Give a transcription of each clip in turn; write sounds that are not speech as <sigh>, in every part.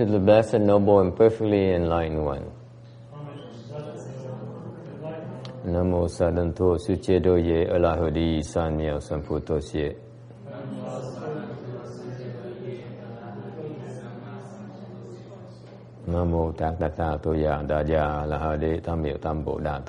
to the blessed noble and perfectly enlightened one. Namo Sadanto Suchedo Ye Alahudi San Miao Samputo Siye Namo Tát Tát Ta Tô Già Đà Già La Ha Đế Tam Miệu Tam Bộ Đà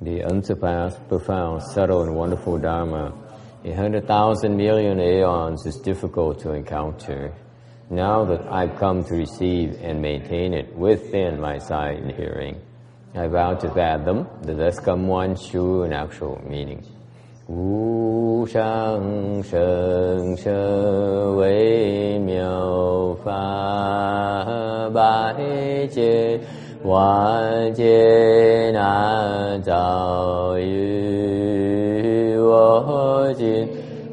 The unsurpassed, profound, subtle, and wonderful Dharma, A hundred thousand million aeons is difficult to encounter. Now that I've come to receive and maintain it within my sight and hearing, I vow to fathom the Deskam One true and actual meaning. Wu Shang Sheng Sheng Wei Miao Fa Bai Jie Wan Jie Na Zao Yu 我今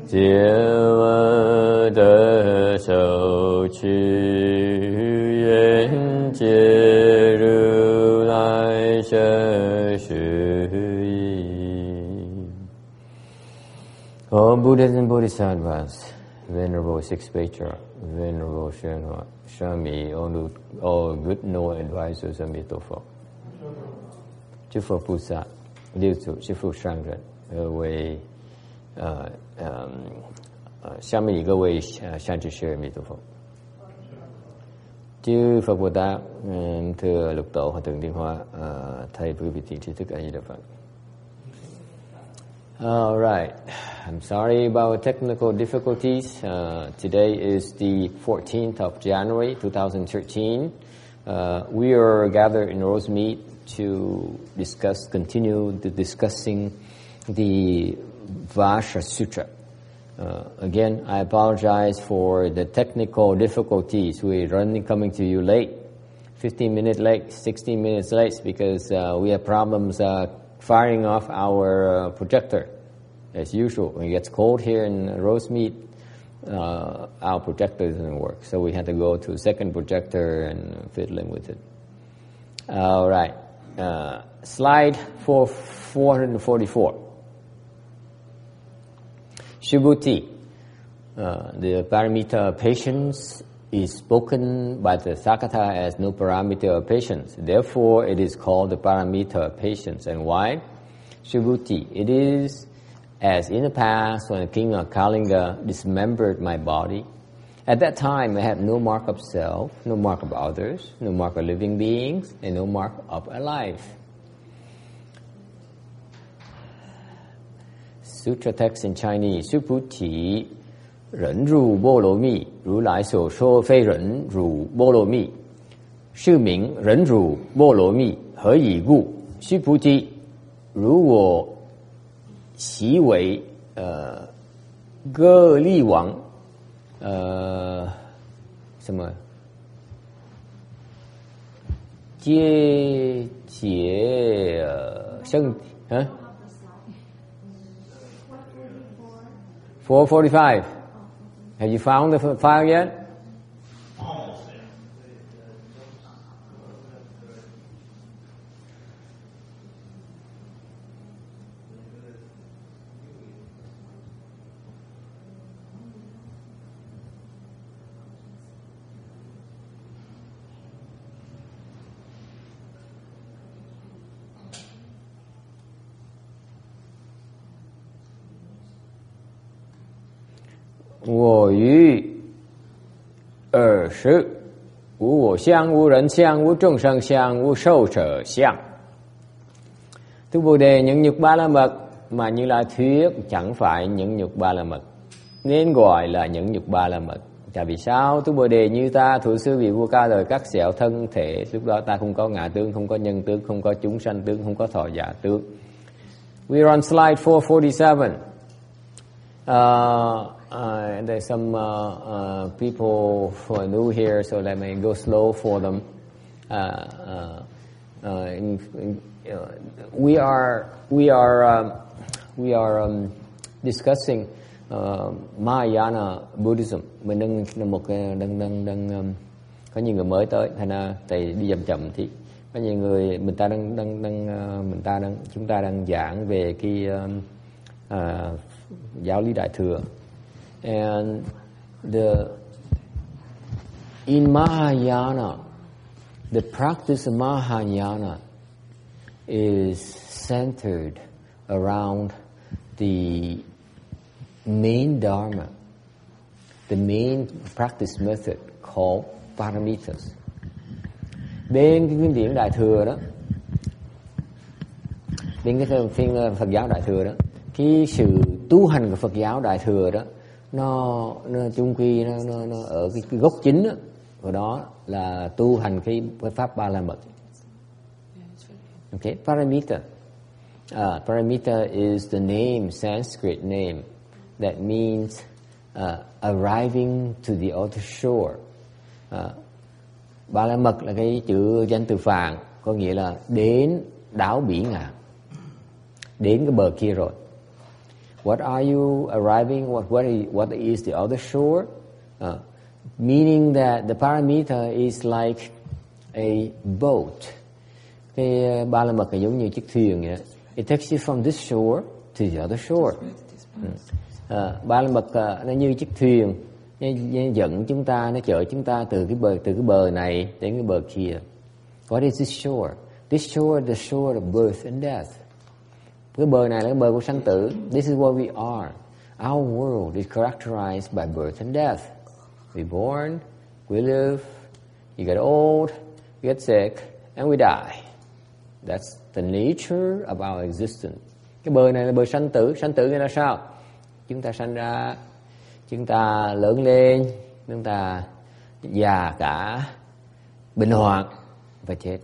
见闻得受持，愿解如来真实义。All Buddhas and Bodhisattvas, Venerable Six Patriarch, Venerable Shenhua, Shami, all, all good no advisors of 阿弥陀佛。诸佛菩萨、六祖、师父上人，各位 呃呃呃，下面一个位呃善知识阿弥陀佛。chư Phật Bồ Tát, thưa lục tổ hòa thượng Tiên Hoa, uh, thầy quý vị thiện tri thức A Di Đà Phật. All right. I'm sorry about technical difficulties. Uh, today is the 14th of January 2013. Uh, we are gathered in Rosemead to discuss, continue the discussing the Vajra Sutra. Uh, again, I apologize for the technical difficulties. We're running, coming to you late, 15 minutes late, 16 minutes late, because uh, we have problems uh, firing off our uh, projector. As usual, when it gets cold here in Rosemead, uh, our projector doesn't work. So we had to go to a second projector and fiddling with it. All right. Uh, slide for 444. Subhuti, uh, the paramita of patience is spoken by the Sakata as no paramita of patience. Therefore, it is called the paramita of patience. And why? Subhuti. it is as in the past when the king of Kalinga dismembered my body. At that time, I had no mark of self, no mark of others, no mark of living beings, and no mark of a life. Sutra text in Chinese, 须菩提，人入波罗蜜，如来所说非人入波罗蜜，是名人入波罗蜜。何以故？须菩提，如我其为呃歌利王，呃什么阶节圣啊？Four forty-five. Have you found the file yet? "我于尔时，无我相，无人相，无众生相，无寿者相." Thứ Bồ đề những nhục ba la mật mà như là thuyết chẳng phải những nhục ba la mật nên gọi là những nhục ba la mật. Chả vì sao Thứ Bồ đề như ta thủ sư vị vua ca đời các xẻo thân thể lúc đó ta không có ngã tướng, không có nhân tướng, không có chúng sanh tướng, không có thọ giả tướng. We're on slide 447. Uh, uh, there's some uh, uh, people who are new here, so let me go slow for them. Uh, uh, uh, in, in, uh, we are we are um, we are um, discussing uh, Mahayana Buddhism mình đang một đang đang đang um, có nhiều người mới tới thành ra thầy đi chậm chậm thì có nhiều người mình ta đang đang đang uh, mình ta đang chúng ta đang giảng về cái um, uh, giáo lý đại thừa and the in Mahayana the practice of Mahayana is centered around the main dharma, the main practice method called paramitas. Bên cái kinh điển Đại Thừa đó, bên cái phiên ờ, Phật giáo Đại Thừa đó, cái sự tu hành của Phật giáo Đại Thừa đó, nó, nó chung quy nó, nó, nó ở cái, cái gốc chính đó, của đó là tu hành cái, cái pháp ba la mật. Okay, paramita. Uh, à, paramita is the name, Sanskrit name that means uh, arriving to the other shore. Uh, ba la mật là cái chữ danh từ phạn có nghĩa là đến đảo biển ngạn đến cái bờ kia rồi what are you arriving? What what is, what is the other shore? Uh, meaning that the paramita is like a boat. Cái uh, ba la mật là giống như chiếc thuyền vậy it takes you from this shore to the other shore. Ừ. À, ba la mật à, nó như chiếc thuyền. Nó, nó dẫn chúng ta nó chở chúng ta từ cái bờ từ cái bờ này đến cái bờ kia. What is this shore? This shore the shore of birth and death cái bờ này là cái bờ của sanh tử. This is what we are. Our world is characterized by birth and death. We born we live you get old you get sick and we die. That's the nature of our existence. Cái bờ này là bờ sanh tử. Sanh tử nghĩa là sao? Chúng ta sanh ra chúng ta lớn lên chúng ta già cả bệnh hoạn và chết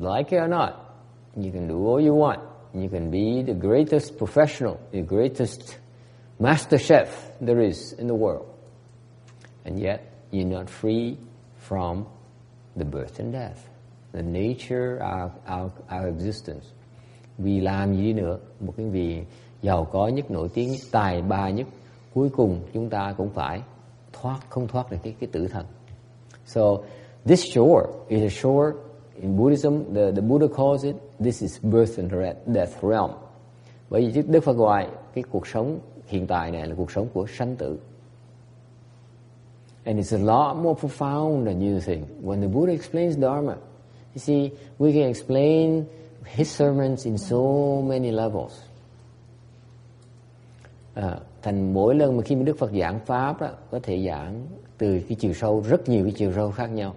like it or not you can do all you want you can be the greatest professional the greatest master chef there is in the world and yet you're not free from the birth and death the nature of our, our existence. Vì làm gì nữa, một cái vị giàu có nhất, nổi tiếng nhất, tài ba nhất, cuối cùng chúng ta cũng phải thoát, không thoát được cái, cái tử thần. So, this shore is a shore, in Buddhism, the, the Buddha calls it, this is birth and death realm. Bởi vì Đức Phật gọi cái cuộc sống hiện tại này là cuộc sống của sanh tử. And it's a lot more profound than you think. When the Buddha explains Dharma, You see, we can explain his sermons in so many levels. À, thành mỗi lần mà khi mà Đức Phật giảng pháp đó, có thể giảng từ cái chiều sâu rất nhiều cái chiều sâu khác nhau.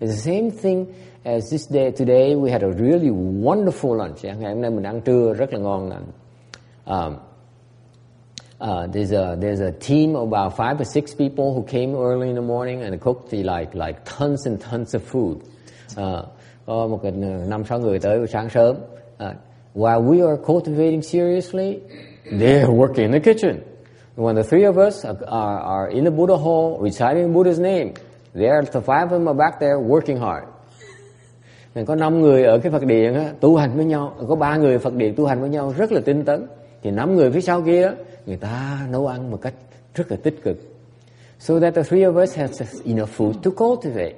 It's the same thing as this day today we had a really wonderful lunch. Ngày hôm nay mình ăn trưa rất là ngon lành. Um, uh, there's a there's a team of about five or six people who came early in the morning and cooked like like tons and tons of food. Uh, có một năm sáu người tới sáng sớm uh, while we are cultivating seriously they're working in the kitchen when the three of us are, are, are in the Buddha hall reciting Buddha's name there the five of them are back there working hard Mình có năm người ở cái Phật điện á, tu hành với nhau có ba người Phật điện tu hành với nhau rất là tinh tấn thì năm người phía sau kia người ta nấu ăn một cách rất là tích cực so that the three of us have enough food to cultivate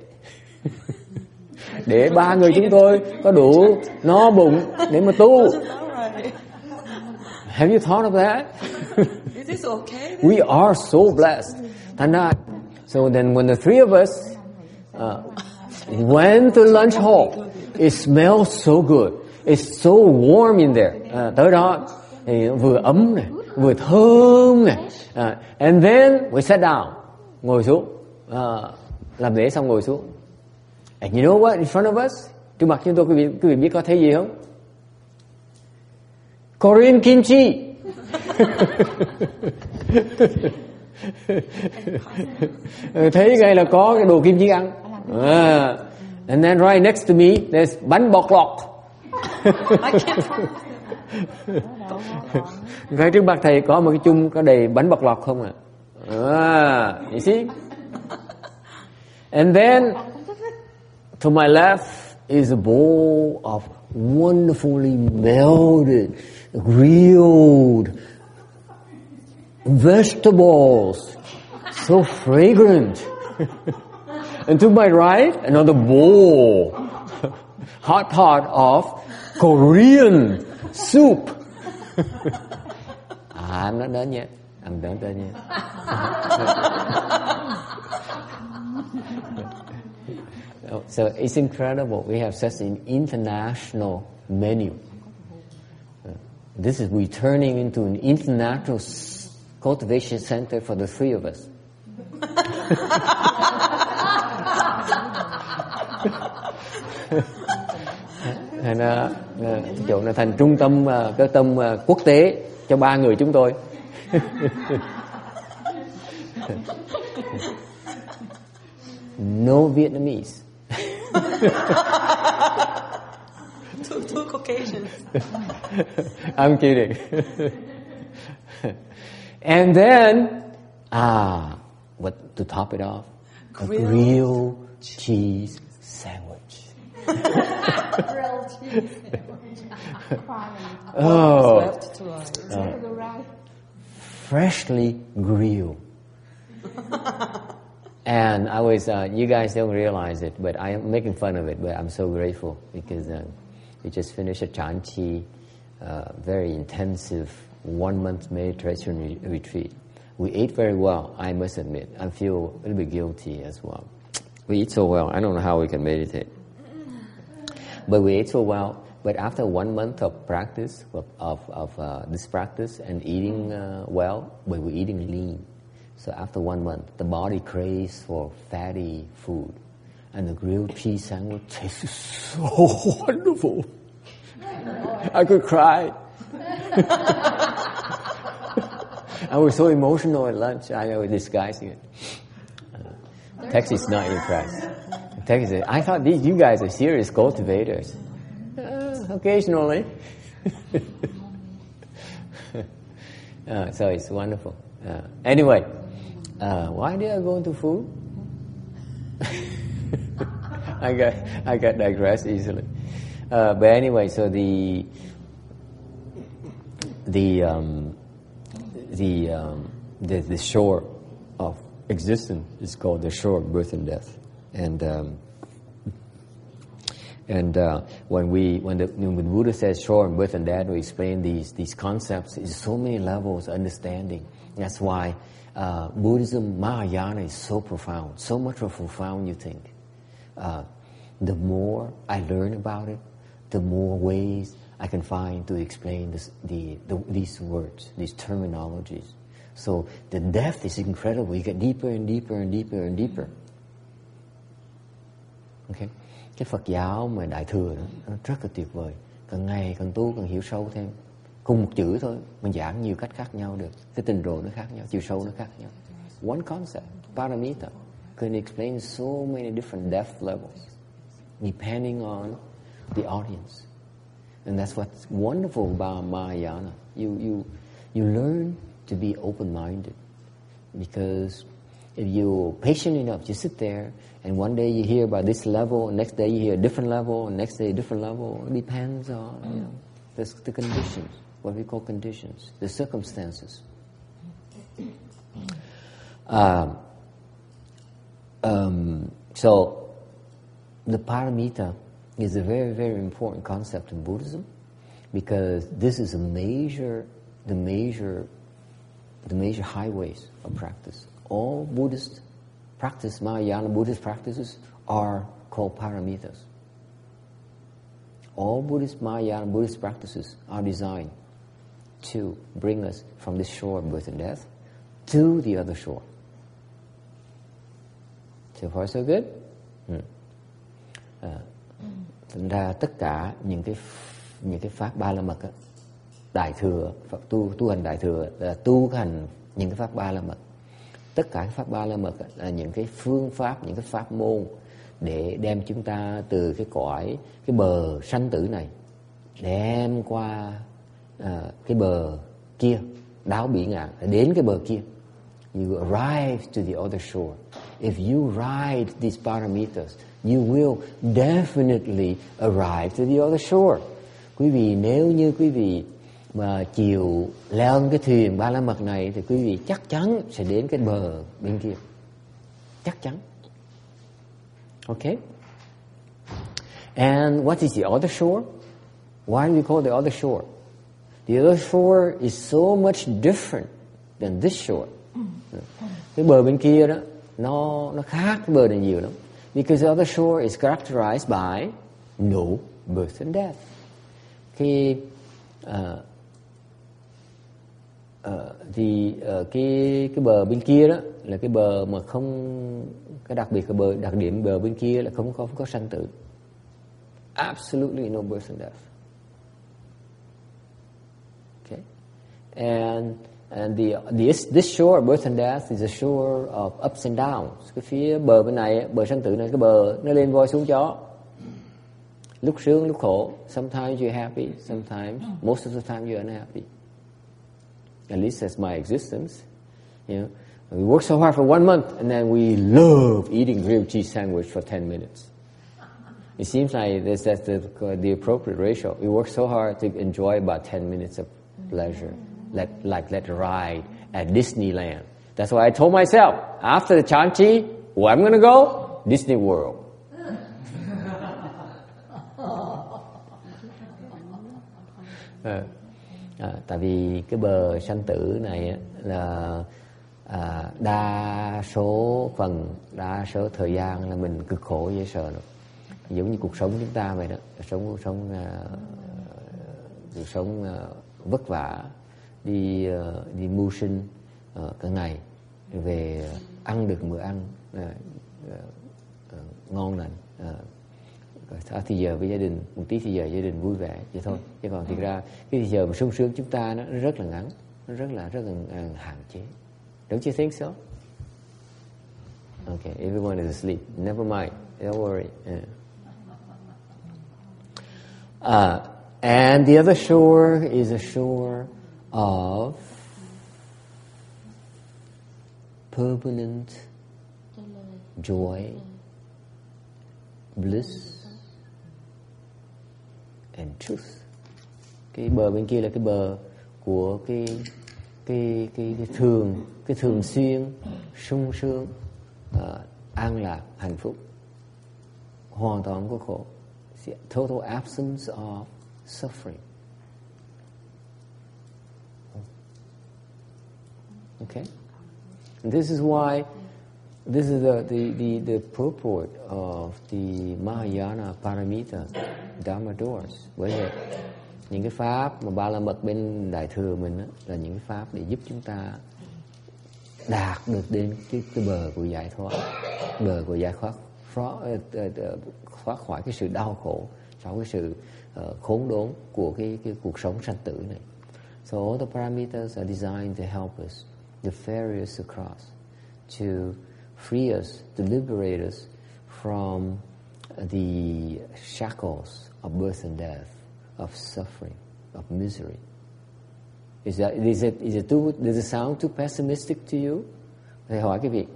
<laughs> để ba người chúng tôi có đủ no bụng để mà tu Have you thought of that? Is this okay? <laughs> We are so blessed. Thành ra, so then when the three of us uh, went to lunch hall, it smells so good. It's so warm in there. Uh, tới đó thì vừa ấm này, vừa thơm này. Uh, and then we sat down, ngồi xuống, uh, làm lễ xong ngồi xuống. And you know what in front of us? Trước mặt chúng tôi quý vị, quý vị biết có thấy gì không? Korean kimchi. <laughs> Ờ, thấy ngay là có cái đồ kim chi ăn. À. And then right next to me there's bánh bọt lọt. <laughs> ngay trước mặt thầy có một cái chung có đầy bánh bọt lọt không à? À, you see? And then To my left is a bowl of wonderfully melted, grilled vegetables, so fragrant. <laughs> and to my right, another bowl, hot pot of Korean soup. <laughs> I'm not done yet. I'm not done yet. <laughs> Oh, so it's incredible. We have such an international menu. Uh, this is we turning into an international cultivation center for the three of us. thành uh, chỗ là thành trung tâm uh, cái tâm uh, quốc tế cho ba người chúng tôi. No Vietnamese. Two, two Caucasians. <laughs> I'm kidding and then ah what to top it off Grilled a <laughs> grilled cheese sandwich grilled <laughs> cheese. oh left to us. To the right. freshly grilled. <laughs> and I was, uh, you guys don't realize it, but I am making fun of it, but I'm so grateful because uh, we just finished a Chan Chi, uh, very intensive one month meditation re- retreat. We ate very well, I must admit. I feel a little bit guilty as well. We eat so well, I don't know how we can meditate. But we ate so well. But after one month of practice, of, of, of uh, this practice and eating uh, well, we were eating lean. So after one month, the body craves for fatty food. And the grilled cheese sandwich tastes so <laughs> wonderful. I could cry. <laughs> <laughs> I was so emotional at lunch, I was disguising it. Uh, Tex is not impressed. Tex said, I thought these, you guys are serious cultivators. Uh, occasionally. <laughs> uh, so it's wonderful. Uh, anyway, uh, why did I go into food? <laughs> I got I got digressed easily. Uh, but anyway, so the the um, the, um, the the shore of existence is called the shore of birth and death, and um, and uh, when we when the when Buddha says shore and birth and death, we explain these these concepts. There's so many levels of understanding. That's why uh, Buddhism Mahayana is so profound, so much more profound you think. Uh, the more I learn about it, the more ways I can find to explain this, the, the, these words, these terminologies. So the depth is incredible. You get deeper and deeper and deeper and deeper. Okay. Cái Phật giáo mà Đại Thừa đó, nó rất là tuyệt vời. Càng ngày càng tu càng hiểu sâu thêm. Cùng một chữ thôi, mình giảng nhiều cách khác nhau được. Cái tình độ nó khác nhau, chiều sâu nó khác nhau. One concept, paramita, can explain so many different depth levels, depending on the audience. And that's what's wonderful about Mahayana. You, you, you learn to be open-minded because if you're patient enough, you sit there and one day you hear about this level, next day you hear a different level, next day a different level. It depends on you know, the, the conditions, what we call conditions, the circumstances. Um, um, so the paramita is a very, very important concept in Buddhism because this is a major, the major, the major highways of practice. All Buddhist practice, Mahayana Buddhist practices are called paramitas. All Buddhist Mahayana Buddhist practices are designed to bring us from this shore of birth and death to the other shore. So far so good? Hmm. À, thành ra tất cả những cái những cái pháp ba la mật á, đại thừa Phật tu tu hành đại thừa là tu hành những cái pháp ba la mật. Tất cả các pháp ba la mật là những cái phương pháp những cái pháp môn để đem chúng ta từ cái cõi cái bờ sanh tử này đem qua à, cái bờ kia đáo bị ngạn đến cái bờ kia. You arrive to the other shore. If you ride these parameters, you will definitely arrive to the other shore. Quý vị nếu như quý vị mà chịu leo cái thuyền ba la mật này thì quý vị chắc chắn sẽ đến cái bờ bên kia. Chắc chắn. Okay? And what is the other shore? Why do we call the other shore? The other shore is so much different than this shore. Cái bờ bên kia đó nó nó khác cái bờ này nhiều lắm. Because the other shore is characterized by no birth and death. Khi uh, uh, thì uh, cái cái bờ bên kia đó là cái bờ mà không cái đặc biệt cái bờ đặc điểm bờ bên kia là không có không có sanh tử. Absolutely no birth and death. Okay, and and the this this shore birth and death is a shore of ups and downs. Cái phía bờ bên này, bờ sanh tử này, cái bờ nó lên voi xuống chó. Lúc sướng lúc khổ. Sometimes you're happy, sometimes most of the time you're unhappy. At least that's my existence. You know, we work so hard for one month, and then we love eating grilled cheese sandwich for ten minutes. It seems like that's, that's the, the appropriate ratio. We work so hard to enjoy about 10 minutes of pleasure, like, like let ride at Disneyland. That's why I told myself, after the Chanchi, where I'm going to go? Disney World. à, <laughs> à, tại vì cái bờ sanh tử này á, là à, đa số phần đa số thời gian là mình cực khổ dễ sợ rồi giống như cuộc sống chúng ta vậy đó sống cuộc sống uh, cuộc sống uh, vất vả đi uh, đi mưu sinh uh, cả ngày về ăn được bữa ăn uh, uh, uh, ngon lành uh, thì giờ với gia đình một tí thì giờ gia đình vui vẻ vậy thôi. Chứ còn thực ra cái thì giờ mà sung sướng chúng ta nó rất là ngắn nó rất là rất là uh, hạn chế. Don't you think so? Okay everyone is asleep. Never mind. Don't worry. Yeah. Uh, and the other shore is a shore of permanent joy, bliss, and truth. Cái bờ bên kia là cái bờ của cái cái cái, cái thường cái thường xuyên sung sướng uh, an lạc hạnh phúc hoàn toàn không có khổ total absence of suffering. Okay? And this is why, this is the, the, the, the purport of the Mahayana Paramita Dharma doors. Bởi vậy, những cái pháp mà ba la mật bên đại thừa mình đó, là những cái pháp để giúp chúng ta đạt được đến cái, cái bờ của giải thoát, bờ của giải thoát thoát ờ, ờ, ờ, khỏi cái sự đau khổ sau cái sự uh, khốn đốn của cái, cái cuộc sống sanh tử này. So all the parameters are designed to help us, us across, to free us, to liberate us from the shackles of birth and death, of suffering, of misery. Is that is it is it too does it sound too pessimistic to you? Thầy hỏi cái vị,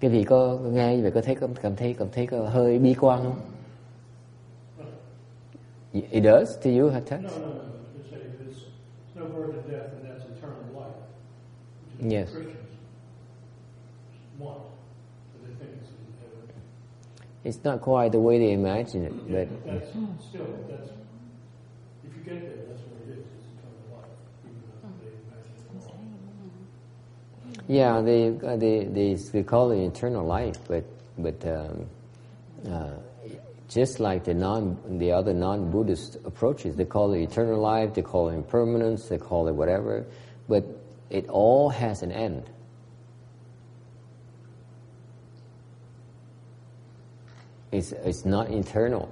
cái vị có nghe như vậy có thấy cảm thấy cảm thấy có hơi bi quan không? It does to you, Hatat? No, no, no. It's, a, it's no birth and death, and that's eternal life. Which is Yes. what Christians want. So they think it's not quite the way they imagine it, Yeah, but but that's still that's if you get there, that's what it is. It's eternal life, even though they imagine it yeah, they uh, they they they call it eternal life, but but um, uh, just like the non the other non-Buddhist approaches, they call it eternal life, they call it impermanence, they call it whatever, but it all has an end. It's it's not eternal.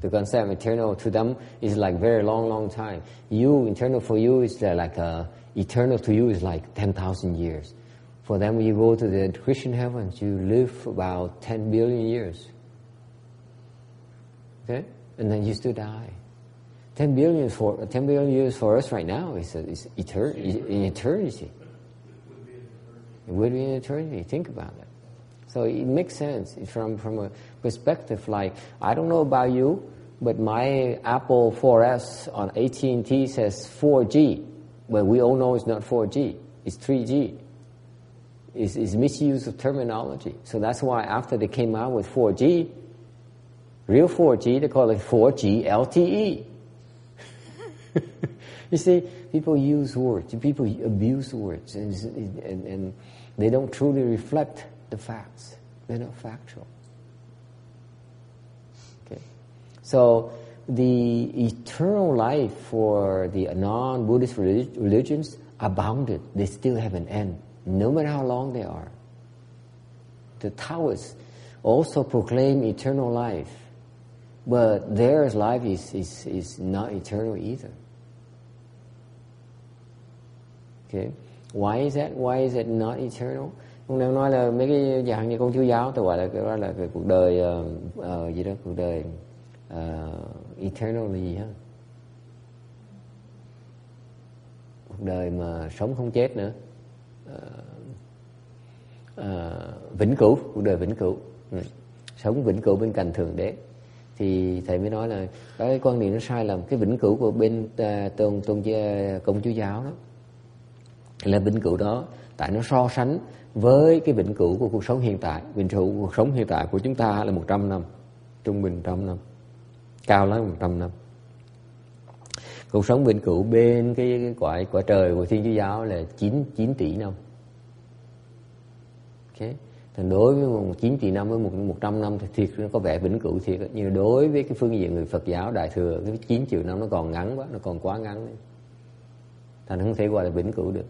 The concept of eternal to them is like very long, long time. You, eternal for you is like uh, eternal to you is like 10,000 years. For them, you go to the Christian heavens, you live about 10 billion years. Okay? And then you still die. 10 billion, for, 10 billion years for us right now is, is in eternity. It would be an eternity. Think about that. So it makes sense from, from a perspective like, I don't know about you, but my Apple 4S on AT&T says 4G, but we all know it's not 4G, it's 3G. It's, it's misuse of terminology. So that's why after they came out with 4G, real 4G, they call it 4G LTE. <laughs> you see, people use words, people abuse words, and, and, and they don't truly reflect the facts. They're not factual. Okay. So the eternal life for the non-Buddhist religions abounded. They still have an end, no matter how long they are. The Taoists also proclaim eternal life, but their life is, is, is not eternal either. Okay. Why is that? Why is it not eternal? Ông đang nói là mấy cái dạng như con chú giáo tôi gọi là cái đó là cái cuộc đời uh, uh, gì đó cuộc đời uh, eternal là gì ha cuộc đời mà sống không chết nữa uh, uh, vĩnh cửu cuộc đời vĩnh cửu ừ. sống vĩnh cửu bên cạnh thượng đế thì thầy mới nói là cái quan niệm nó sai lầm cái vĩnh cửu của bên uh, tôn tôn công chúa giáo đó là vĩnh cửu đó. Tại nó so sánh với cái vĩnh cửu của cuộc sống hiện tại. Vĩnh cửu của cuộc sống hiện tại của chúng ta là 100 năm. Trung bình 100 năm. Cao lắm 100 năm. Cuộc sống vĩnh cửu bên cái, cái quả quả trời của thiên chúa giáo là 9 9 tỷ năm. Ok? Thành đối với một 9 tỷ năm với một 100 năm thì thiệt nó có vẻ vĩnh cửu thiệt nhưng đối với cái phương diện người Phật giáo đại thừa cái 9 triệu năm nó còn ngắn quá nó còn quá ngắn. Thành không thể gọi là vĩnh cửu được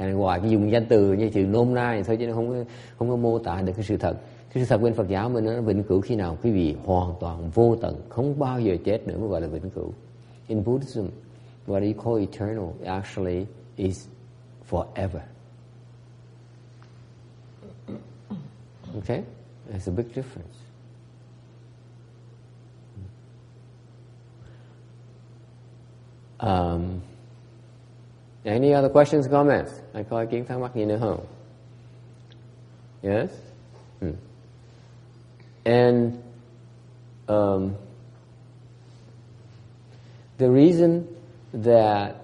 cho nên ngoài cái dùng danh từ như chữ nôm na thì thôi chứ nó không có, không có mô tả được cái sự thật. Cái sự thật bên Phật giáo mình nó vĩnh cửu khi nào quý vị hoàn toàn vô tận không bao giờ chết nữa mới gọi là vĩnh cửu. In Buddhism what you call eternal actually is forever. Okay? There's a big difference. Um, Any other questions, comments? Có ý kiến thắc mắc gì nữa? Yes? Hmm. And um, the reason that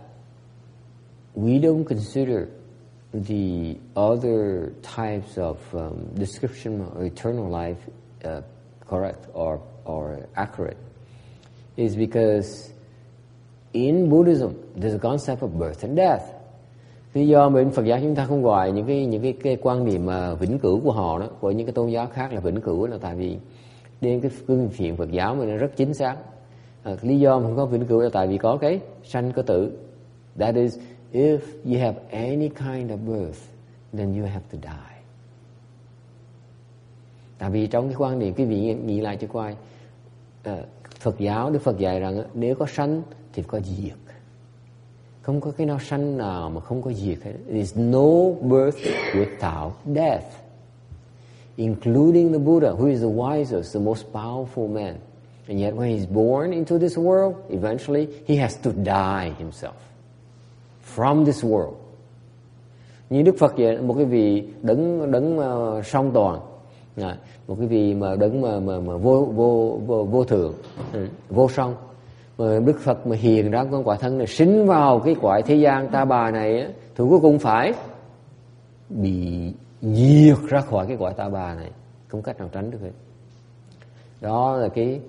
we don't consider the other types of um, description of eternal life uh, correct or, or accurate is because in Buddhism, there's a concept of birth and death. Lý do bên Phật giáo chúng ta không gọi những cái những cái, cái quan niệm mà vĩnh cửu của họ đó, của những cái tôn giáo khác là vĩnh cửu là tại vì đến cái phương diện Phật giáo mình rất chính xác. À, lý do mà không có vĩnh cửu là tại vì có cái sanh có tử. That is, if you have any kind of birth, then you have to die. Tại vì trong cái quan niệm cái vị nghĩ lại cho coi uh, Phật giáo Đức Phật dạy rằng nếu có sanh thì có diệt không có cái nào sanh nào mà không có diệt hết. There is no birth without death including the Buddha who is the wisest the most powerful man. And yet when he's born into this world eventually he has to die himself from this world. Như Đức Phật vậy một cái vị đấng đấng uh, song toàn. À, một cái vị mà đấng mà mà, mà vô vô vô vô thượng ừ, vô song mà Đức Phật mà hiền ra con quả thân này sinh vào cái quả thế gian ta bà này á, thì cuối cùng phải bị diệt ra khỏi cái quả ta bà này. Không cách nào tránh được hết. Đó là cái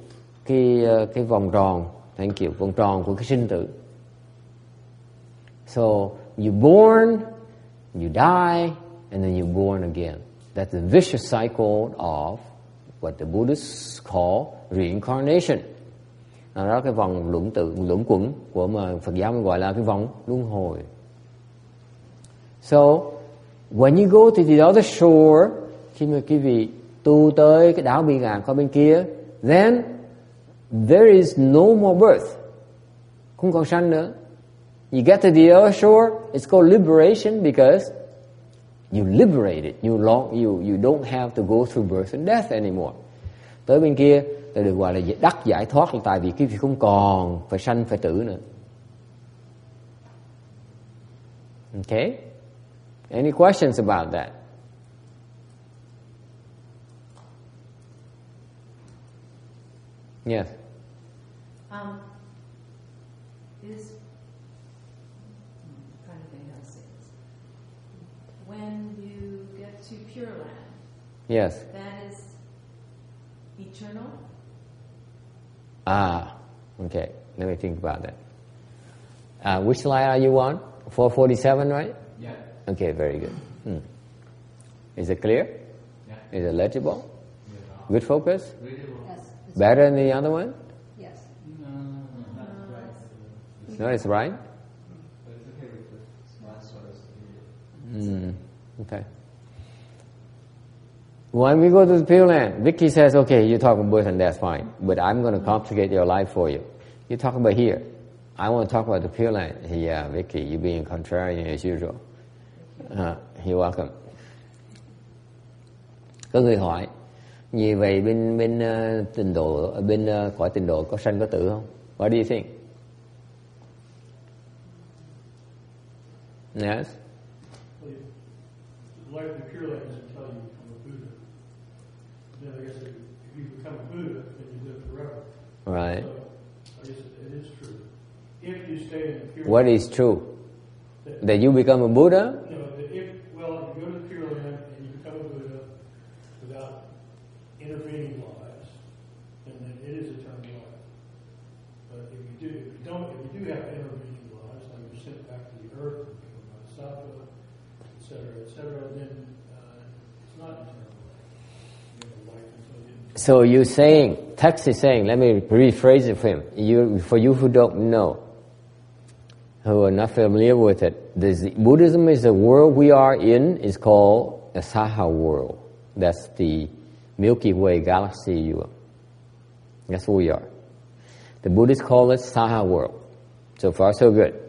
cái cái vòng tròn thank kiểu vòng tròn của cái sinh tử. So you born you die and then you born again. That's the vicious cycle of what the Buddhists call reincarnation. À, đó, cái vòng luẩn tự, luẩn quẩn của mà Phật giáo mình gọi là cái vòng luân hồi. So, when you go to the other shore, khi mà quý vị tu tới cái đảo bị ngạn qua bên kia, then there is no more birth. Không còn sanh nữa. You get to the other shore, it's called liberation because you liberated you long, you you don't have to go through birth and death anymore. Tới bên kia ta được gọi là đắc giải thoát là tại vì cái việc không còn phải sanh phải tử nữa. Okay? Any questions about that? Yes. Um, is. Hmm, When you get to Pure Land, yes, that is eternal. Ah, okay. Let me think about that. Uh, which slide are you on? 447, right? Yeah. Okay, very good. Hmm. Is it clear? Yeah. Is it legible? Yeah. Good focus? Readable. Yes. Better than the other one? Yes. No, not right. No, it's right? But it's When we go to the Pure Land, Vicky says, okay, you talk about birth and death, fine, but I'm going to complicate your life for you. You talk about here. I want to talk about the Pure Land. Yeah, uh, Vicky, you're being contrarian as usual. Uh, you're welcome. Có người hỏi, vì vậy bên bên uh, tình độ bên uh, cõi tình độ có sanh có tử không? What do you think? Yes. Life in Pure Land Right. So, it is true. If you stay in the Pure What is true? That you become a Buddha? No, that if, well, if you go to the Pure Land and you become a Buddha without intervening lives, then then it is eternal life. But if you do, if you don't, if you do have intervening lives, like you're sent back to the earth, and become a Bodhisattva, et cetera, et cetera, then uh, it's not eternal life. You life. So you're saying, Tex is saying, let me rephrase it for him. You, for you who don't know, who are not familiar with it, this, Buddhism is the world we are in is called a Saha world. That's the Milky Way galaxy you are. That's what we are. The Buddhists call it Saha world. So far, so good.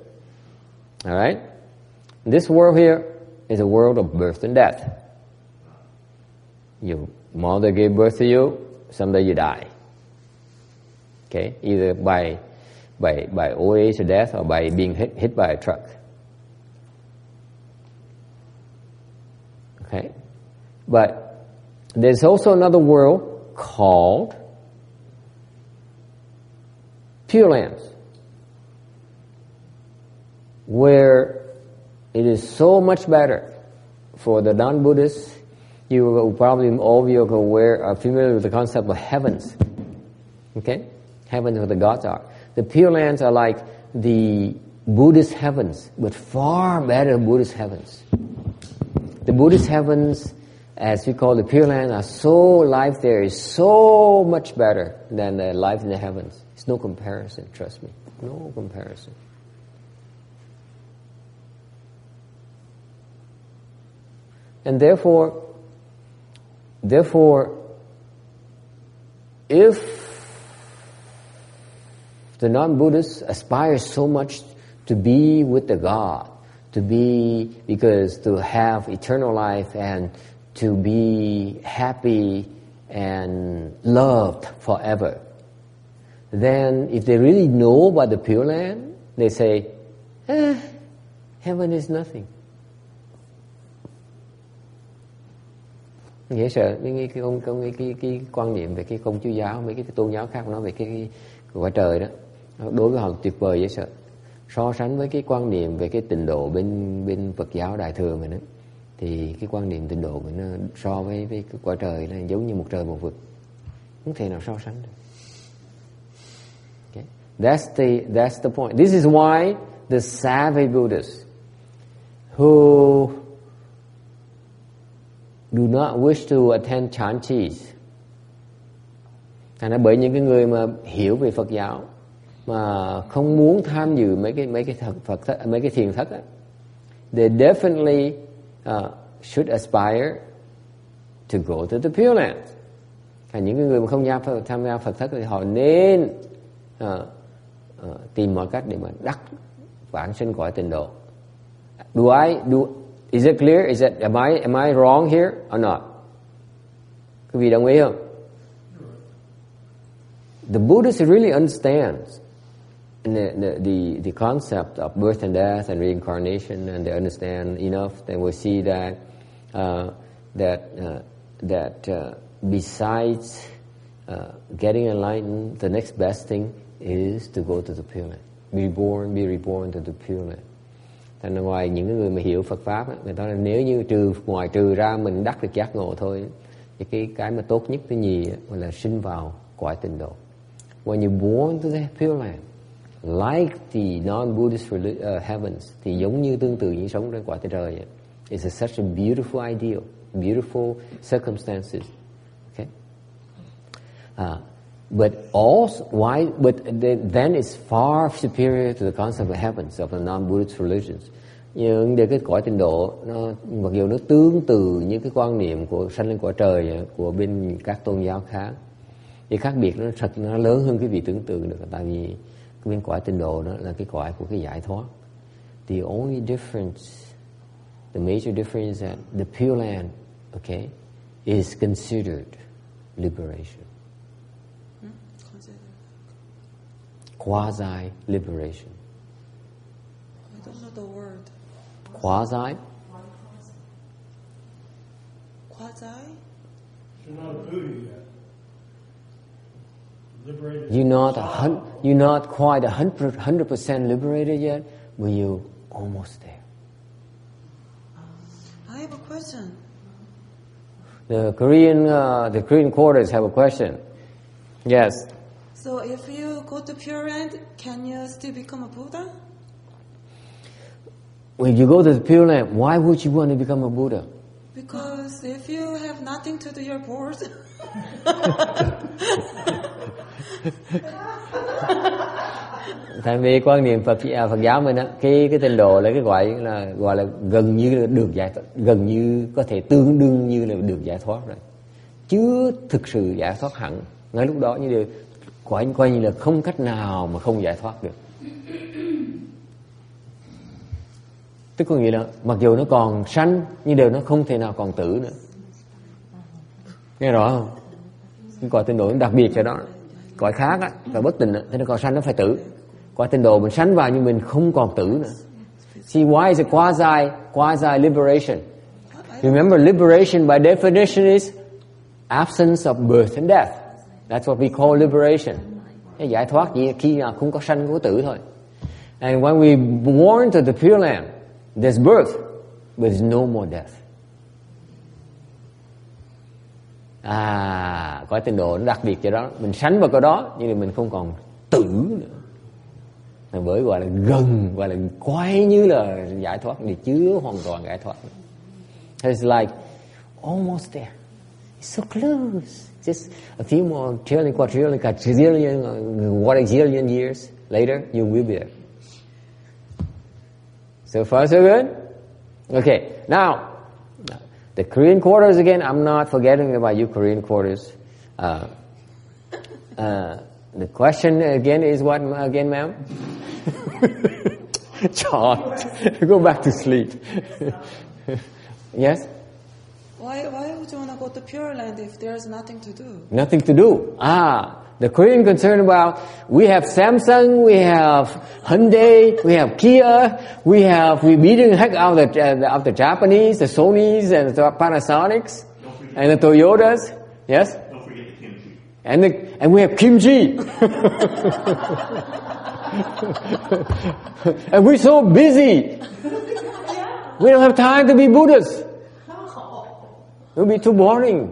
All right? This world here is a world of birth and death. Your mother gave birth to you, someday you die. Okay, either by by by old death, or by being hit hit by a truck. Okay, but there's also another world called Pure Lands, where it is so much better for the non-Buddhists. You will probably all of you are aware, are familiar with the concept of heavens. Okay, heavens where the gods are. The Pure Lands are like the Buddhist heavens, but far better Buddhist heavens. The Buddhist heavens, as we call the Pure Land, are so life there is so much better than the life in the heavens. It's no comparison, trust me. No comparison. And therefore, therefore, if the non-Buddhist aspires so much to be with the God, to be, because to have eternal life and to be happy and loved forever, then if they really know about the Pure Land, they say, eh, heaven is nothing. dễ sợ cái cái cái cái, cái quan niệm về cái công chúa giáo mấy cái tôn giáo khác nói về cái, cái quả trời đó đối với họ tuyệt vời dễ sợ so sánh với cái quan niệm về cái tình độ bên bên Phật giáo đại thừa mình đó thì cái quan niệm tình độ mình nó so với với cái quả trời là giống như một trời một vực không thể nào so sánh được okay. that's the that's the point this is why the savvy Buddhists who do not wish to attend chantis. Thành ra bởi những cái người mà hiểu về Phật giáo mà không muốn tham dự mấy cái mấy cái thật Phật thất, mấy cái thiền thất á, they definitely uh, should aspire to go to the Pure Land. Và những cái người mà không tham, tham gia Phật thất thì họ nên uh, uh, tìm mọi cách để mà đắc vãng sinh cõi tịnh độ. Do I do Is it clear? Is it am I am I wrong here or not? Quý vị đồng ý không? The Buddhist really understands the, the, the, the concept of birth and death and reincarnation, and they understand enough. They will see that uh, that uh, that uh, besides uh, getting enlightened, the next best thing is to go to the Pure Land. Be reborn, be reborn to the Pure Land. Thành ra ngoài những người mà hiểu Phật pháp, á, người ta nói nếu như trừ ngoài trừ ra mình đắc được giác ngộ thôi, thì cái cái mà tốt nhất thứ nhì á, là sinh vào cõi tình độ. When you born to the Pure Land, like the non-Buddhist uh, heavens, thì giống như tương tự như sống trên quả trời vậy. It's a, such a beautiful ideal, beautiful circumstances. Okay. Uh, but also, why? But then it's far superior to the concept of heavens of the non-Buddhist religions. Nhưng để cái cõi tịnh độ, nó mặc dù nó tương tự như cái quan niệm của sanh lên quả trời của bên các tôn giáo khác, thì khác biệt nó thật nó lớn hơn cái vị tưởng tượng được. Tại vì cái bên cõi tịnh độ đó là cái cõi của cái giải thoát. The only difference, the major difference is that the Pure Land, okay, is considered liberation. quasi liberation. I don't know the word. Quasi? Quasi? You're not a Buddha yet. Liberated. You're not a hun- you're not quite a hundred hundred percent liberated yet, but you're almost there. I have a question. The Korean uh, the Korean quarters have a question. Yes. So if you go to Pure Land, can you still become a Buddha? When you go to the Pure Land, why would you want to become a Buddha? Because if you have nothing to do, you're bored. <laughs> <laughs> Tại vì quan niệm Phật à, Phật giáo mình á, cái cái tên độ là cái gọi là gọi là gần như là được giải gần như có thể tương đương như là được giải thoát rồi. chứ thực sự giải thoát hẳn. Ngay lúc đó như là coi coi như là không cách nào mà không giải thoát được. Tức có nghĩa là mặc dù nó còn sanh nhưng đều nó không thể nào còn tử nữa. Nghe rõ không? Cái cõi tinh đồ nó đặc biệt cho đó. Cõi khác á, cõi bất tình á, thế nó còn sanh nó phải tử. Cõi tinh đồ mình sanh vào nhưng mình không còn tử nữa. See why is it quasi quasi liberation? Remember liberation by definition is absence of birth and death. That's what we call liberation. Cái giải thoát gì khi nào không có sanh không có tử thôi. And when we born to the Pure Land, there's birth, but there's no more death. À, cõi tịnh độ nó đặc biệt cho đó. Mình sánh vào cái đó, nhưng mà mình không còn tử nữa. Là bởi gọi là gần, gọi là quay như là giải thoát, thì chưa hoàn toàn giải thoát. It's like almost there. It's so close. Just a few more trillion, quadrillion, quadrillion, quadrillion what a zillion years later, you will be there. So far, so good? Okay, now, the Korean quarters again, I'm not forgetting about you Korean quarters. Uh, uh, the question again is what again, ma'am? <laughs> John, go back to sleep. <laughs> yes? Why, why would you want to go to Pure Land if there's nothing to do? Nothing to do. Ah, the Korean concern about we have Samsung, we have Hyundai, we have Kia, we have we beating the heck out of the, uh, of the Japanese, the Sony's and the Panasonics, and the Toyotas. Yes, Don't forget the kimchi. and the, and we have kimchi. <laughs> and we're so busy. We don't have time to be Buddhists. It will be too boring.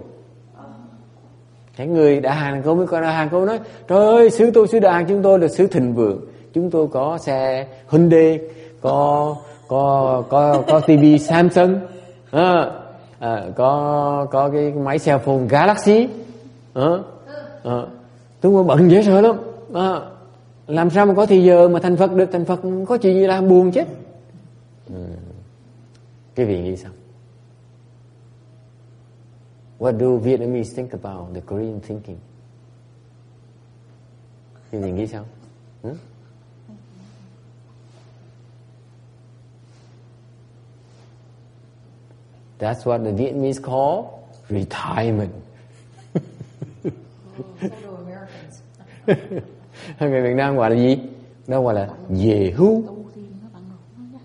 Cái người đã hàng câu mới coi đã hàng câu nói Trời ơi xứ tôi xứ đà chúng tôi là xứ thịnh vượng. Chúng tôi có xe Hyundai Có có có có TV Samsung à, à, Có có cái máy cell phone Galaxy à, à, Tôi mà bận dễ sợ lắm à, Làm sao mà có thì giờ mà thành Phật được? Thành Phật có chuyện gì làm buồn chết. Ừ. Cái vị nghĩ sao? What do Vietnamese think about the Korean thinking? Thì mình nghĩ sao? Hmm? That's what the Vietnamese call retirement. So do Americans. Người Việt Nam gọi là gì? Đâu gọi là về hưu. Tu thì nó bằng nổ nha.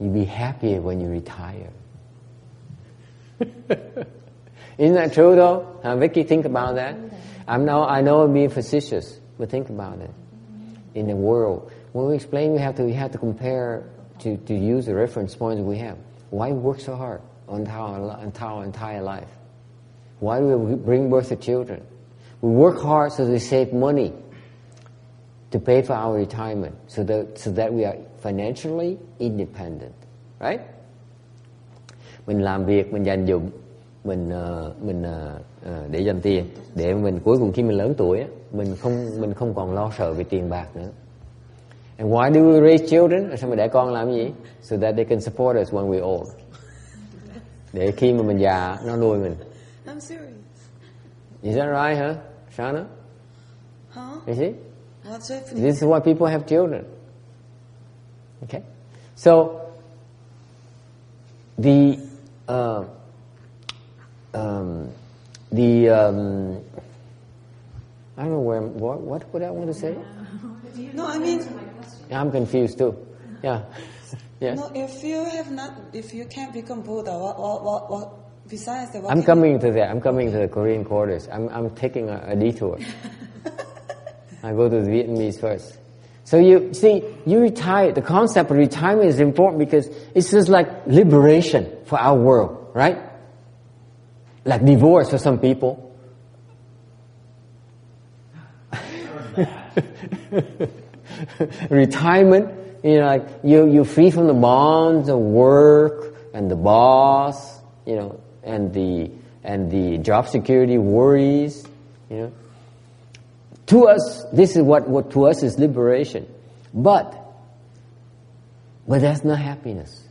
You be happier when you retire. <laughs> Isn't that true though? Uh, Vicky, think about that. I'm now, I know I'm being facetious, but think about it. In the world, when we explain, we have to, we have to compare to, to use the reference points we have. Why work so hard on our, on our entire life? Why do we bring birth to children? We work hard so we save money to pay for our retirement, so that, so that we are financially independent, right? Mình làm việc, mình dành dụng, mình uh, mình uh, uh, để dành tiền, để mình cuối cùng khi mình lớn tuổi, mình không mình không còn lo sợ về tiền bạc nữa. And why do we raise children? Sao mà để con làm gì? So that they can support us when we're old. Để khi mà mình già, nó nuôi mình. I'm serious. Is that right, huh, Shana? Huh? You see? What's happening? This is why people have children. Okay? So, the, uh, um, the, um, I don't know where, what, what would I want to say? No, I mean, I'm confused too. Yeah. <laughs> yes. no. If you have not, if you can't become Buddha, what, what, what, what besides? What I'm coming to that. I'm coming to the Korean quarters. I'm, I'm taking a, a detour. <laughs> I go to the Vietnamese first. So you see, you retire. The concept of retirement is important because it's just like liberation for our world, right? Like divorce for some people. <laughs> retirement, you know, like you you're free from the bonds of work and the boss, you know, and the and the job security worries, you know. To us, this is what, what to us is liberation. But but that's not happiness.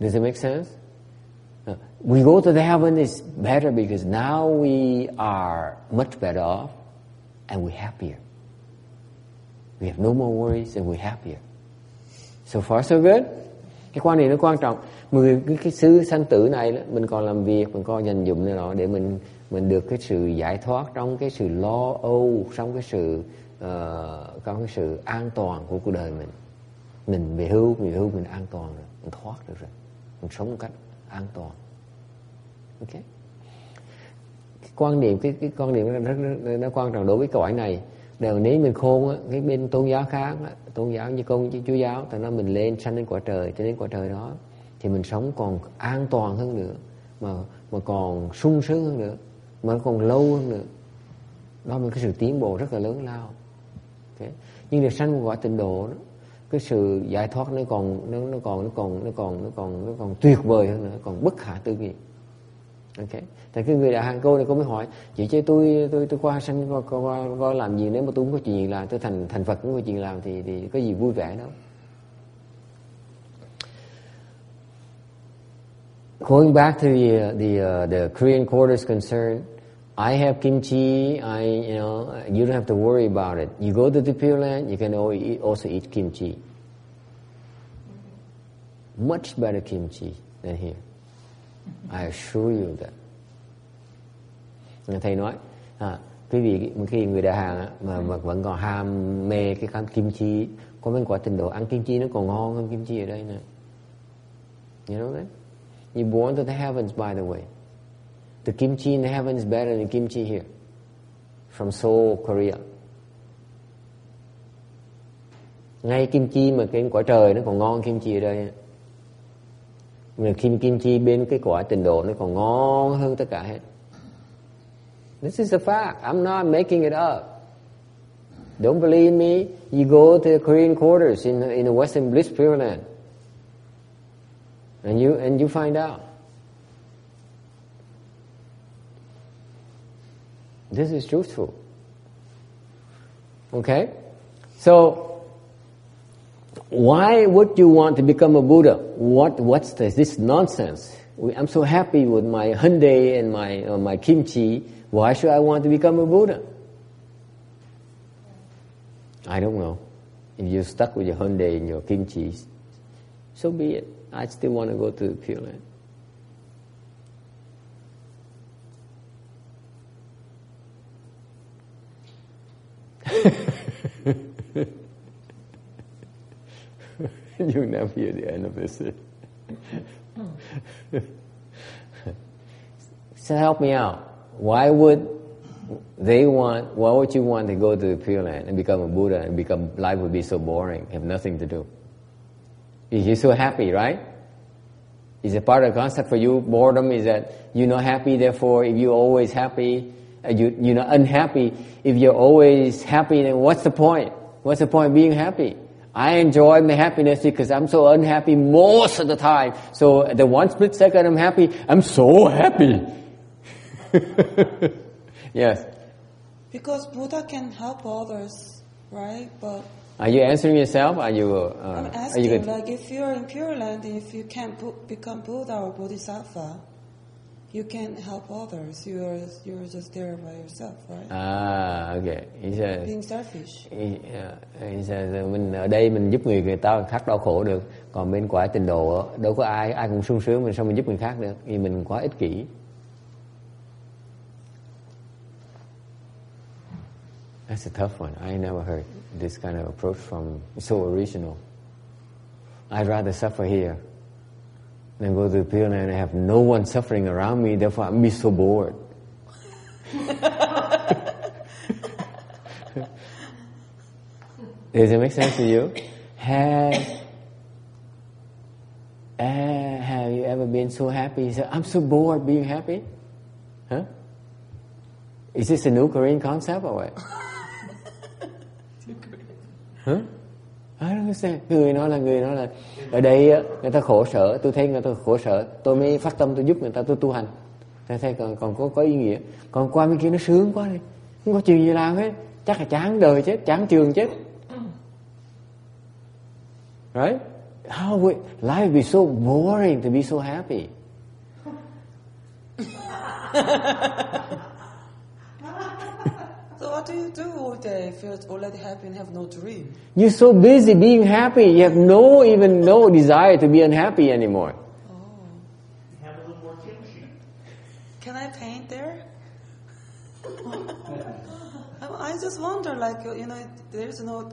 Does it make sense? Uh, We go to the heaven is better because now we are much better off and we're happier. We have no more worries and we're happier. So far so good. Cái quan niệm nó quan trọng. Mười cái, xứ sanh tử này mình còn làm việc, mình còn dành dụng này nọ để mình mình được cái sự giải thoát trong cái sự lo âu, trong cái sự uh, trong cái sự an toàn của cuộc đời mình. Mình về hưu, về hưu mình an toàn rồi, mình thoát được rồi, mình sống một cách an toàn. Ok. Cái quan niệm cái cái quan niệm nó rất, rất nó quan trọng đối với câu hỏi này đều nếu mình khôn á, cái bên tôn giáo khác á, tôn giáo như công như chúa giáo tại nó mình lên sanh đến quả trời cho đến quả trời đó thì mình sống còn an toàn hơn nữa mà mà còn sung sướng hơn nữa mà nó còn lâu hơn nữa. Đó là một cái sự tiến bộ rất là lớn lao. Okay. nhưng được sanh một quả tịnh độ đó cái sự giải thoát nó còn nó nó còn nó còn nó còn nó còn nó còn tuyệt vời hơn nữa còn bất khả tư nghị. Ok. Tại cái người đại hàng cô này cô mới hỏi chị chứ tôi tôi tôi qua sanh qua, qua, qua, qua làm gì? Nếu mà tôi không có chuyện gì làm tôi thành thành phật không có chuyện làm thì thì có gì vui vẻ đâu. Going back to the the uh, the Korean quarters concern, I have kimchi. I you know you don't have to worry about it. You go to the Pure Land, you can also eat kimchi. Much better kimchi than here. I assure you that. Thầy nói, à, quý vị một khi người đại hàng á, mà, mà vẫn còn ham mê cái khám kim chi, có bên quả trình độ ăn kim chi nó còn ngon hơn kim chi ở đây nè. You know that? You're born to the heavens, by the way. The kimchi in heaven is better than kimchi here. From Seoul, Korea. Ngay kim chi mà cái quả trời nó còn ngon kim chi ở đây. Mà kim kim chi bên cái quả trình độ nó còn ngon hơn tất cả hết. This is a fact. I'm not making it up. Don't believe me? You go to the Korean quarters in in the Western Bliss Pure Land, and you and you find out. This is truthful. Okay, so why would you want to become a Buddha? What what's this, this nonsense? I'm so happy with my Hyundai and my uh, my kimchi. Why should I want to become a Buddha? I don't know. If you're stuck with your Hyundai and your kimchi, so be it. I still want to go to the Pure Land. <laughs> You'll never hear the end of this. So help me out. Why would they want, why would you want to go to the Pure Land and become a Buddha and become, life would be so boring, have nothing to do? You're so happy, right? Is a part of the concept for you? Boredom is that you're not happy, therefore if you're always happy, you, you're not unhappy. If you're always happy, then what's the point? What's the point of being happy? I enjoy my happiness because I'm so unhappy most of the time. So the one split second I'm happy, I'm so happy. <laughs> yes. Because Buddha can help others, right? But Are you answering yourself? Are you? Uh, I'm are you good? like, if you're in Pure Land, if you can't become Buddha or Bodhisattva, you can help others. You're you're just there by yourself, right? Ah, okay. He says, Being selfish. he, uh, he says, mình ở đây mình giúp người người ta khác đau khổ được, còn bên quả tình độ đâu có ai ai cũng sung sướng mình sao mình giúp người khác được? Vì mình quá ích kỷ. That's a tough one. I never heard this kind of approach from so original. I'd rather suffer here than go to the Land and have no one suffering around me. Therefore, I'm be so bored. Does it make sense to you? Have, uh, have you ever been so happy? You say, I'm so bored being happy. Huh? Is this a new Korean concept or what? <laughs> Huh? Người nói là người nói là ở đây người ta khổ sở, tôi thấy người ta khổ sở, tôi mới phát tâm tôi giúp người ta tôi tu hành. Tôi thấy còn còn có có ý nghĩa. Còn qua bên kia nó sướng quá đi, không có chuyện gì làm hết, chắc là chán đời chết, chán trường chết. Right? How would life be so boring to be so happy? <laughs> So what do you do all day if you're already happy and have no dream? You're so busy being happy, you have no even no desire to be unhappy anymore. Oh. Have a little more kimchi. Can I paint there? I <laughs> <laughs> I just wonder, like you know, there's no.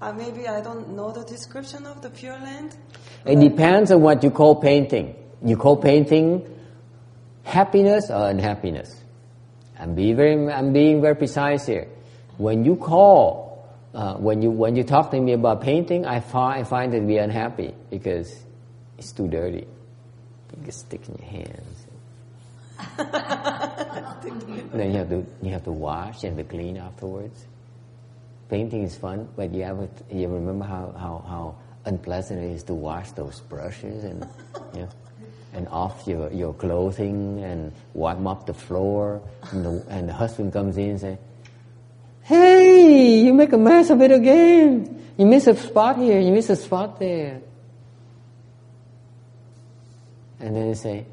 Uh, maybe I don't know the description of the Pure Land. It depends on what you call painting. You call painting happiness or unhappiness. I'm being very, I'm being very precise here. When you call, uh, when you when you talk to me about painting, I find I find it to be unhappy because it's too dirty. You get stick in your hands. <laughs> then you have to you have to wash and to clean afterwards. Painting is fun, but you ever you remember how, how, how unpleasant it is to wash those brushes and you know, and off your, your clothing and wipe up the floor and the, and the husband comes in and say, Hey, you make a mess of it again. You miss a spot here, you miss a spot there. And then they say,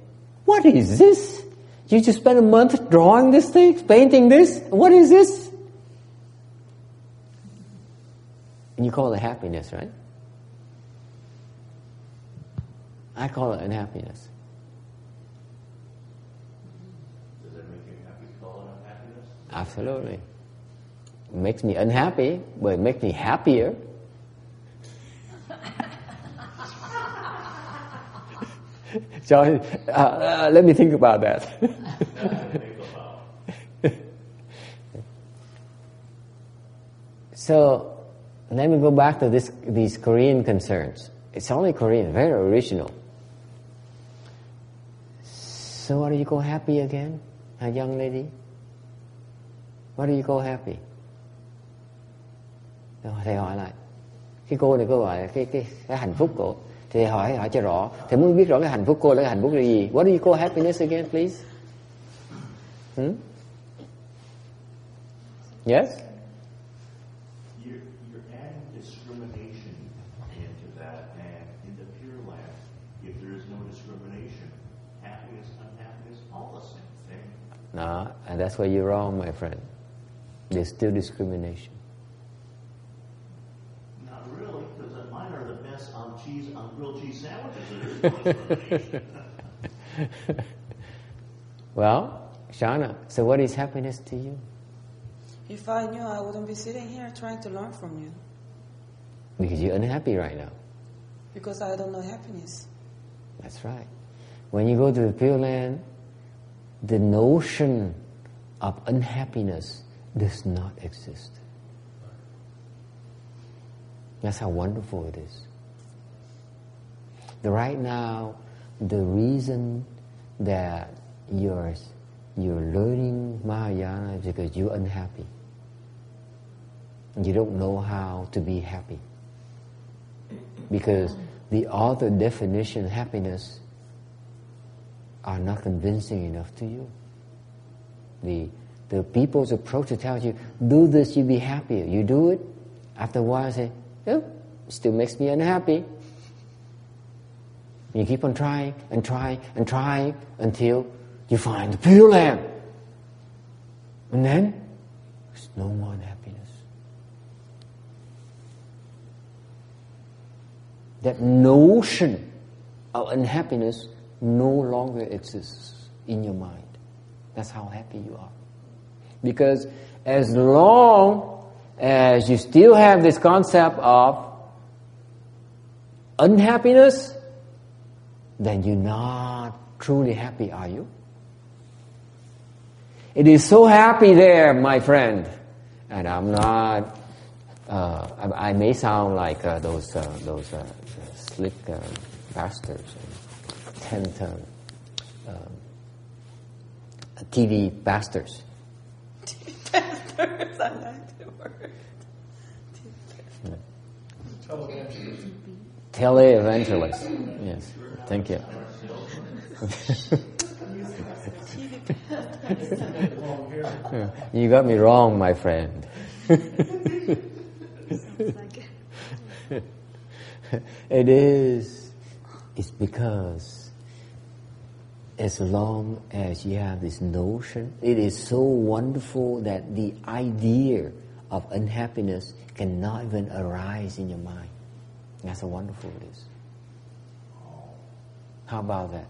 What is this? You just spent a month drawing this thing, painting this? What is this? And you call it happiness, right? I call it unhappiness. Does that make you happy to call it unhappiness? Absolutely. It makes me unhappy, but it makes me happier. <laughs> so uh, uh, let me think about that. <laughs> so let me go back to this, these Korean concerns. It's only Korean, very original. So do you go happy again, a young lady? What do you call happy? Rồi thầy hỏi lại. Cái cô này cô gọi cái cái cái hạnh phúc cô. Thì hỏi hỏi cho rõ. Thầy muốn biết rõ cái hạnh phúc cô là cái hạnh phúc là gì? What do you call happiness again, please? Hmm? Yes? You're, you're discrimination into that, and in Pure Land, if there is no discrimination, happiness, unhappiness, all the same thing. No, and that's where you're wrong, my friend. There's still discrimination. Not really, because mine are the best on cheese, on grilled cheese sandwiches. There is no discrimination. Well, Shana, so what is happiness to you? If I knew, I wouldn't be sitting here trying to learn from you Because you're unhappy right now. because I don't know happiness. That's right. When you go to the Pure Land, the notion of unhappiness does not exist. That's how wonderful it is. The right now, the reason that you're you're learning Mahayana is because you're unhappy. You don't know how to be happy. Because the other definition happiness are not convincing enough to you. The the people's approach to tell you, do this, you'll be happier. You do it, after a while say, oh, still makes me unhappy. You keep on trying and trying and trying until you find the pure land. And then there's no more unhappiness. That notion of unhappiness no longer exists in your mind. That's how happy you are. Because as long as you still have this concept of unhappiness, then you're not truly happy, are you? It is so happy there, my friend. And I'm not, uh, I, may sound like uh, those, uh, those uh, slick uh, bastards, tent um, TV bastards. Bastards, I like the word. Televangelist. Yes. Thank you. <laughs> you got me wrong, my friend. <laughs> it is. It's because as long as you have this notion, it is so wonderful that the idea of unhappiness cannot even arise in your mind. That's how wonderful it is. How about that?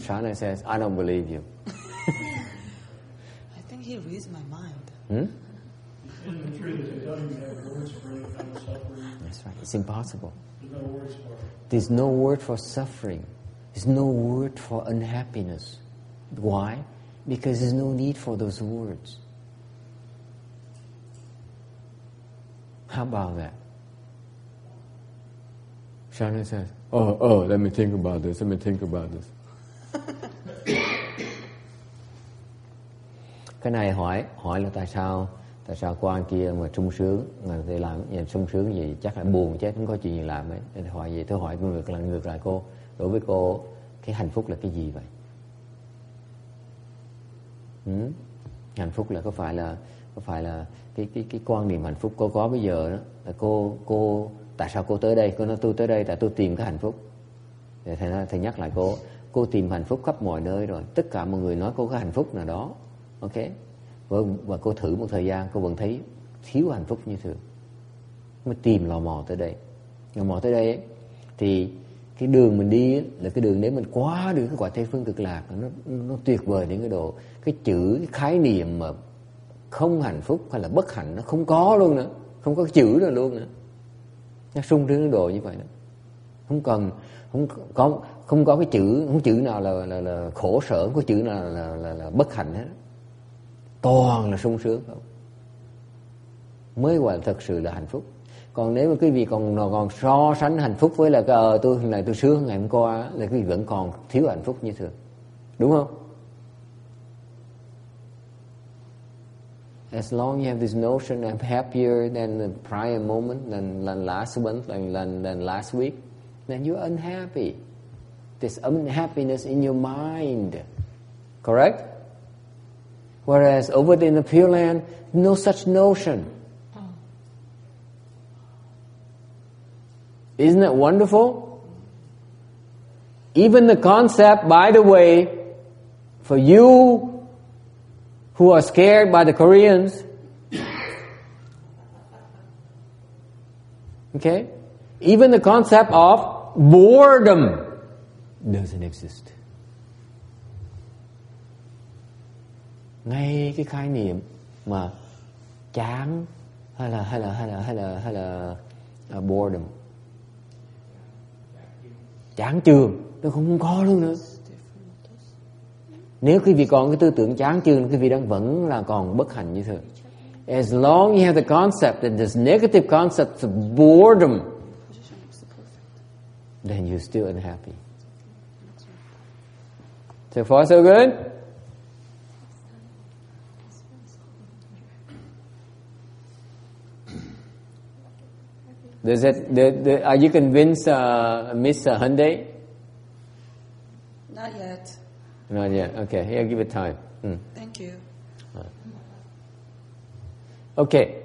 Shana says, I don't believe you. <laughs> I think he reads my mind. Hmm? And the truth is, they don't even have words for any kind of suffering. That's right. It's impossible. There's no words for it. There's no word for suffering. There's no word for unhappiness. Why? Because there's no need for those words. How about that? Shana says, Oh, oh, let me think about this, let me think about this. <laughs> cái này hỏi hỏi là tại sao tại sao quan kia mà sung sướng mà tôi làm nhìn sung sướng gì chắc là buồn chết không có chuyện gì làm ấy nên hỏi gì tôi hỏi ngược lại ngược lại cô đối với cô cái hạnh phúc là cái gì vậy? Ừ? hạnh phúc là có phải là có phải là cái cái cái quan niệm hạnh phúc cô có bây giờ đó? Là cô cô tại sao cô tới đây? Cô nói tôi tới đây tại tôi tìm cái hạnh phúc. Thì thầy thầy nhắc lại cô cô tìm hạnh phúc khắp mọi nơi rồi. Tất cả mọi người nói cô có hạnh phúc nào đó. Ok? Và, và cô thử một thời gian cô vẫn thấy thiếu hạnh phúc như thường. Mới tìm lò mò tới đây. Lò mò tới đây ấy, thì cái đường mình đi ấy, là cái đường để mình quá được cái quả tây phương cực lạc nó nó tuyệt vời đến cái độ cái chữ cái khái niệm mà không hạnh phúc hay là bất hạnh nó không có luôn nữa không có chữ nào luôn nữa. Nó sung sướng độ như vậy đó. Không cần không có không có cái chữ không chữ nào là là, là khổ sở không có chữ nào là là, là bất hạnh hết. Toàn là sung sướng. Không mới gọi là thật sự là hạnh phúc còn nếu mà quý vị còn còn so sánh hạnh phúc với là cái ờ tôi là tôi sướng ngày hôm qua là quý vị vẫn còn thiếu hạnh phúc như thường. Đúng không? As long you have this notion I'm happier than the prior moment than, than last month than, than, than last week then you're unhappy. This unhappiness in your mind. Correct? Whereas over in the Pure Land, no such notion. Isn't it wonderful? Even the concept, by the way, for you who are scared by the Koreans, okay, even the concept of boredom doesn't exist. ngay cái khái niệm mà chán hay là hay là hay là hay là hay là uh, boredom chán trường nó không có luôn nữa. Nếu quý vị còn cái tư tưởng chán chường, quý vị đang vẫn là còn bất hạnh như thường. As long you have the concept that this negative concept of boredom, then you're still unhappy. So far, so good? Does it, the, the, are you convinced, uh, Miss Hyundai? Not yet. Not yet. Okay, here, give it time. Hmm. Thank you. Okay,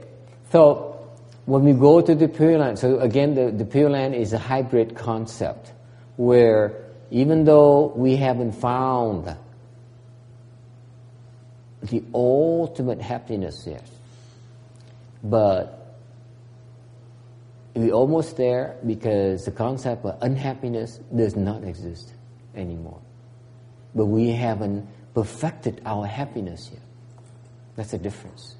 so when we go to the Pure Land, so again, the, the Pure Land is a hybrid concept where even though we haven't found the ultimate happiness yet, but we're almost there because the concept of unhappiness does not exist anymore. But we haven't perfected our happiness yet. That's the difference.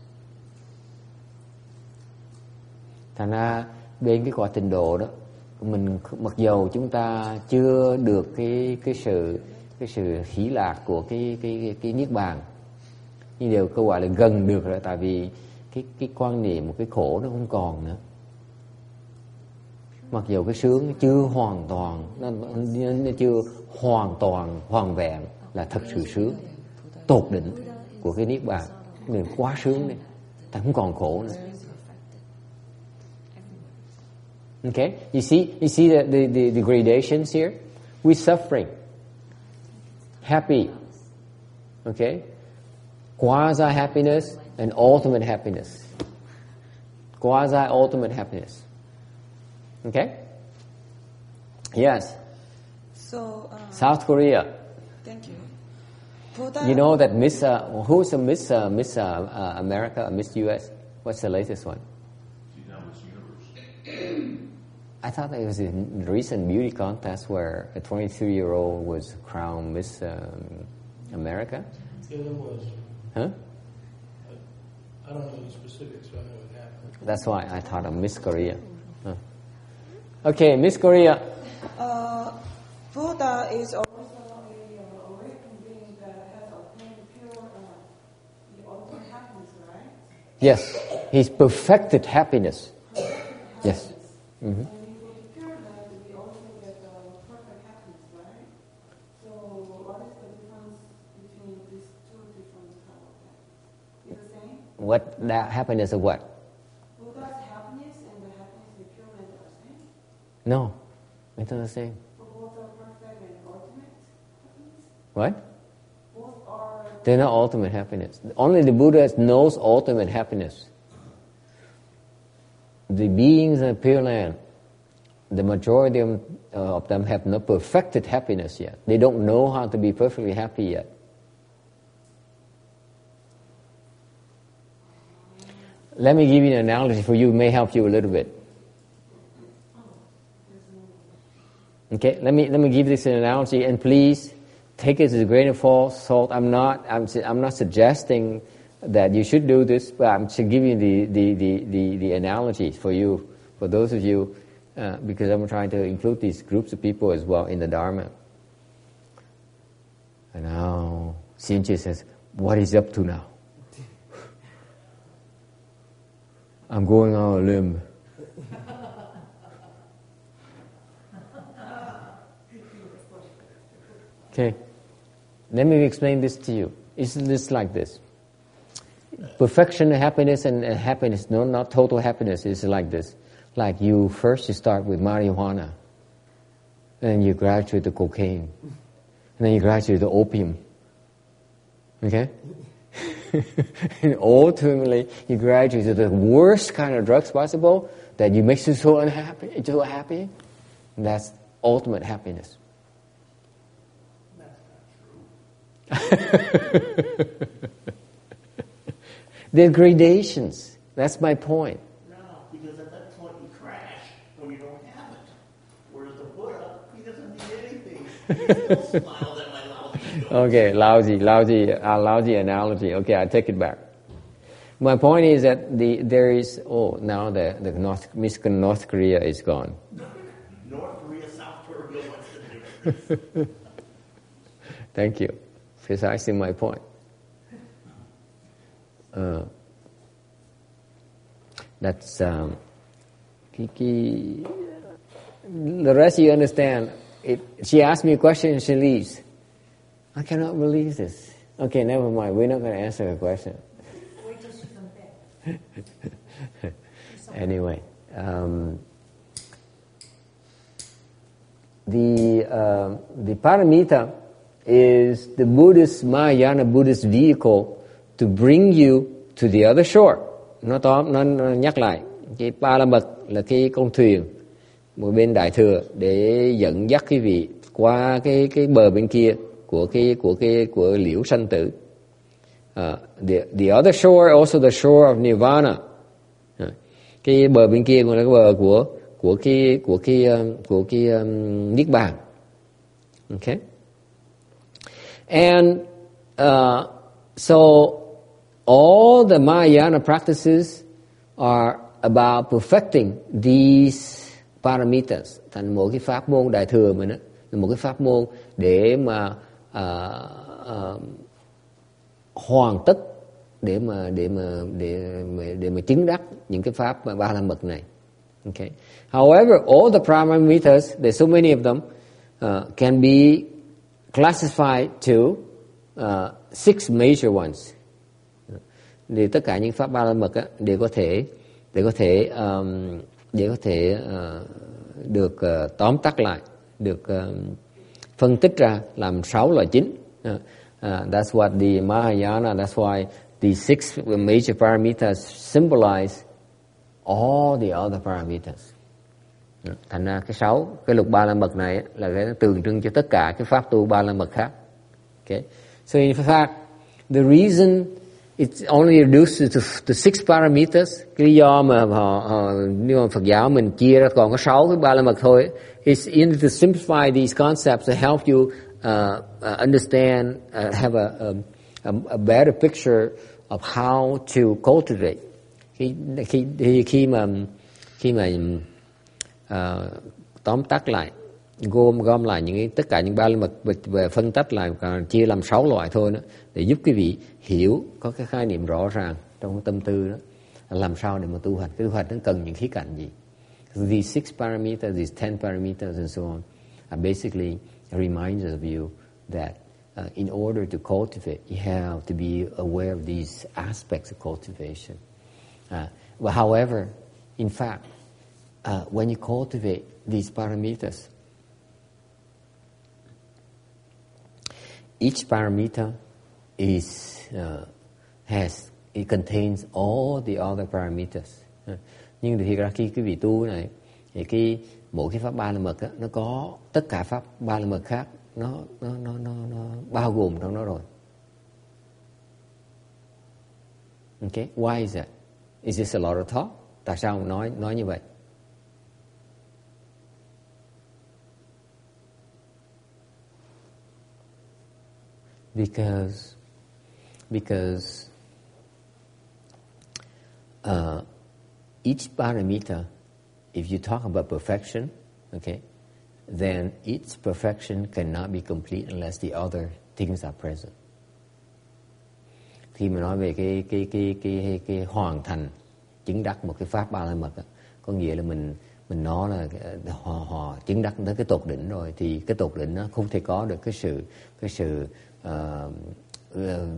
thành ra bên cái quả trình độ đó mình mặc dầu chúng ta chưa được cái cái sự cái sự hỷ lạc của cái cái cái, cái niết bàn nhưng điều câu gọi là gần được rồi tại vì cái cái quan niệm một cái khổ nó không còn nữa mặc dù cái sướng chưa hoàn toàn nó, nó, chưa hoàn toàn hoàn vẹn là thật sự sướng tột đỉnh của cái niết bàn mình quá sướng đi ta không còn khổ nữa Okay, you see, you see the, the, the, the gradations here. we suffering, happy, okay, quasi happiness and ultimate happiness. Quasi ultimate happiness. Okay. Yes, So, uh, South Korea. thank you. Buddha, You know that Miss, uh, who's a Miss, uh, Miss uh, uh, America, Miss US? What's the latest one? She's now Miss Universe. I thought it was a recent beauty contest where a 23-year-old was crowned Miss um, America. Yeah, there was. Huh? I don't know the specifics, but I know it happened. That's why I thought of Miss Korea. Huh. Okay, Miss Korea. uh, Buddha is also a uh, awakened being that has obtained pure, uh, the ultimate happiness, right? Yes, he's perfected happiness. Yes. hmm And we go to pure land, we No, it's not the same. What? They're not ultimate happiness. Only the Buddha knows ultimate happiness. The beings in the Pure Land, the majority of, uh, of them have not perfected happiness yet. They don't know how to be perfectly happy yet. Let me give you an analogy for you, it may help you a little bit. Okay, let me let me give this an analogy, and please take it as a grain of salt. I'm not I'm I'm not suggesting that you should do this, but I'm give you the the, the, the, the analogy for you, for those of you, uh, because I'm trying to include these groups of people as well in the Dharma. And now Sinchi says, "What is up to now?" <laughs> I'm going on a limb. <laughs> Okay. Let me explain this to you. It's this like this. Perfection, happiness, and happiness, no, not total happiness, is like this. Like you first you start with marijuana, and then you graduate to cocaine, and then you graduate to opium. Okay? and <laughs> ultimately, you graduate to the worst kind of drugs possible that you makes you so unhappy, so happy. And that's ultimate happiness. <laughs> There are gradations. That's my point. No, because at that point you crash when you don't have it. Whereas the Buddha, he doesn't need anything. He still <laughs> smiles at my lousy. Okay, lousy, lousy, uh, lousy analogy. Okay, I take it back. My point is that the there is oh now the the North Michigan North Korea is gone. <laughs> North Korea, South Korea, what's the difference? Thank you. Precisely my point. Uh, that's um, Kiki. The rest you understand. It, she asked me a question and she leaves. I cannot believe this. Okay, never mind. We're not going to answer her question. Wait till she comes back. <laughs> Anyway, um, the uh, the paramita is the Buddhist Mahayana Buddhist vehicle to bring you to the other shore. Nó tóm nó, nó nhắc lại cái ba la mật là cái con thuyền một bên đại thừa để dẫn dắt quý vị qua cái cái bờ bên kia của cái của cái của liễu sanh tử. Uh, the the other shore also the shore of nirvana. Uh, cái bờ bên kia cũng là cái bờ của của cái của cái um, của cái um, niết bàn. Okay. And uh, so all the Mahayana practices are about perfecting these paramitas thành một cái pháp môn đại thừa mình đó, là một cái pháp môn để mà uh, uh, hoàn tất để mà để mà để mà, để mà chứng đắc những cái pháp ba la mật này. Okay. However, all the paramitas, there's so many of them, uh, can be classify to uh, six major ones. Thì tất cả những pháp ba la mật á, đều có thể để có thể um, để có thể uh, được uh, tóm tắt lại, được uh, phân tích ra làm sáu loại chính. Uh, uh, that's what the Mahayana. That's why the six major paramitas symbolize all the other paramitas. Dạ. Thành ra cái sáu cái lục ba la mật này là cái tượng trưng cho tất cả cái pháp tu ba la mật khác. Okay. So in fact, the reason it's only reduced to, to six parameters, cái lý do mà họ, họ nếu mà Phật giáo mình chia ra còn có sáu cái ba la mật thôi, is in to simplify these concepts to help you uh, uh, understand, uh, have a, a, a better picture of how to cultivate. Khi khi, khi mà khi mà uh, tóm tắt lại gom gom lại những cái, tất cả những ba la mật về phân tách lại chia làm sáu loại thôi đó để giúp quý vị hiểu có cái khái niệm rõ ràng trong cái tâm tư đó. Làm sao để mà tu hành? Cái tu hành nó cần những khía cạnh gì? These six parameters these ten parameters and so on are basically reminders of you that uh, in order to cultivate you have to be aware of these aspects of cultivation. Uh, but however in fact uh, when you cultivate these parameters, each parameter is uh, has it contains all the other parameters. Ờ, nhưng thì ra khi quý vị tu này thì cái mỗi cái pháp ba la mật đó, nó có tất cả pháp ba la mật khác nó nó nó nó nó bao gồm trong đó rồi. Okay, why is that? Is this a lot of talk? Tại sao nói nói như vậy? Because because uh, each paramita, if you talk about perfection, okay, then each perfection cannot be complete unless the other things are present. Khi mà nói về cái cái cái cái cái, hoàn thành chứng đắc một cái pháp ba la mật, có nghĩa là mình mình nói là ờ, họ họ chứng đắc tới cái tột đỉnh rồi thì cái tột đỉnh nó không thể có được cái sự cái sự uh,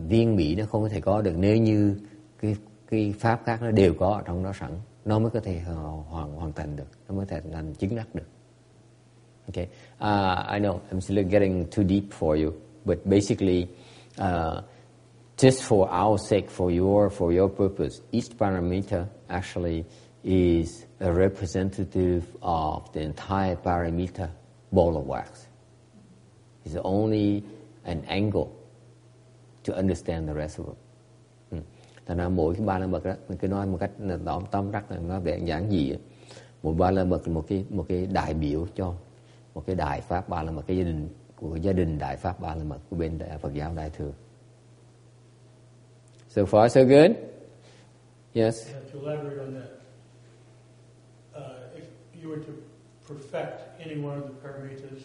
viên mỹ nó không có thể có được. Nếu như cái cái pháp khác nó đều có ở trong đó sẵn nó mới có thể hoàn hoàn thành được. Nó mới thể làm chứng đắc được. Okay uh, I know I'm still getting too deep for you but basically uh, just for our sake for your for your purpose each paramita actually is a representative of the entire paramita ball of wax. It's only an angle to understand the rest of it. Ừ. Thành ra mỗi cái ba la mật đó, mình cứ nói một cách tóm tóm tắt nó để giảng gì dị. Mỗi ba la mật là một cái một cái đại biểu cho một cái đại pháp ba la mật cái gia đình của gia đình đại pháp ba la mật của bên đại Phật giáo đại thừa. So far so good. Yes. Yeah, to elaborate on that, uh, if you were to perfect any one of the paramitas,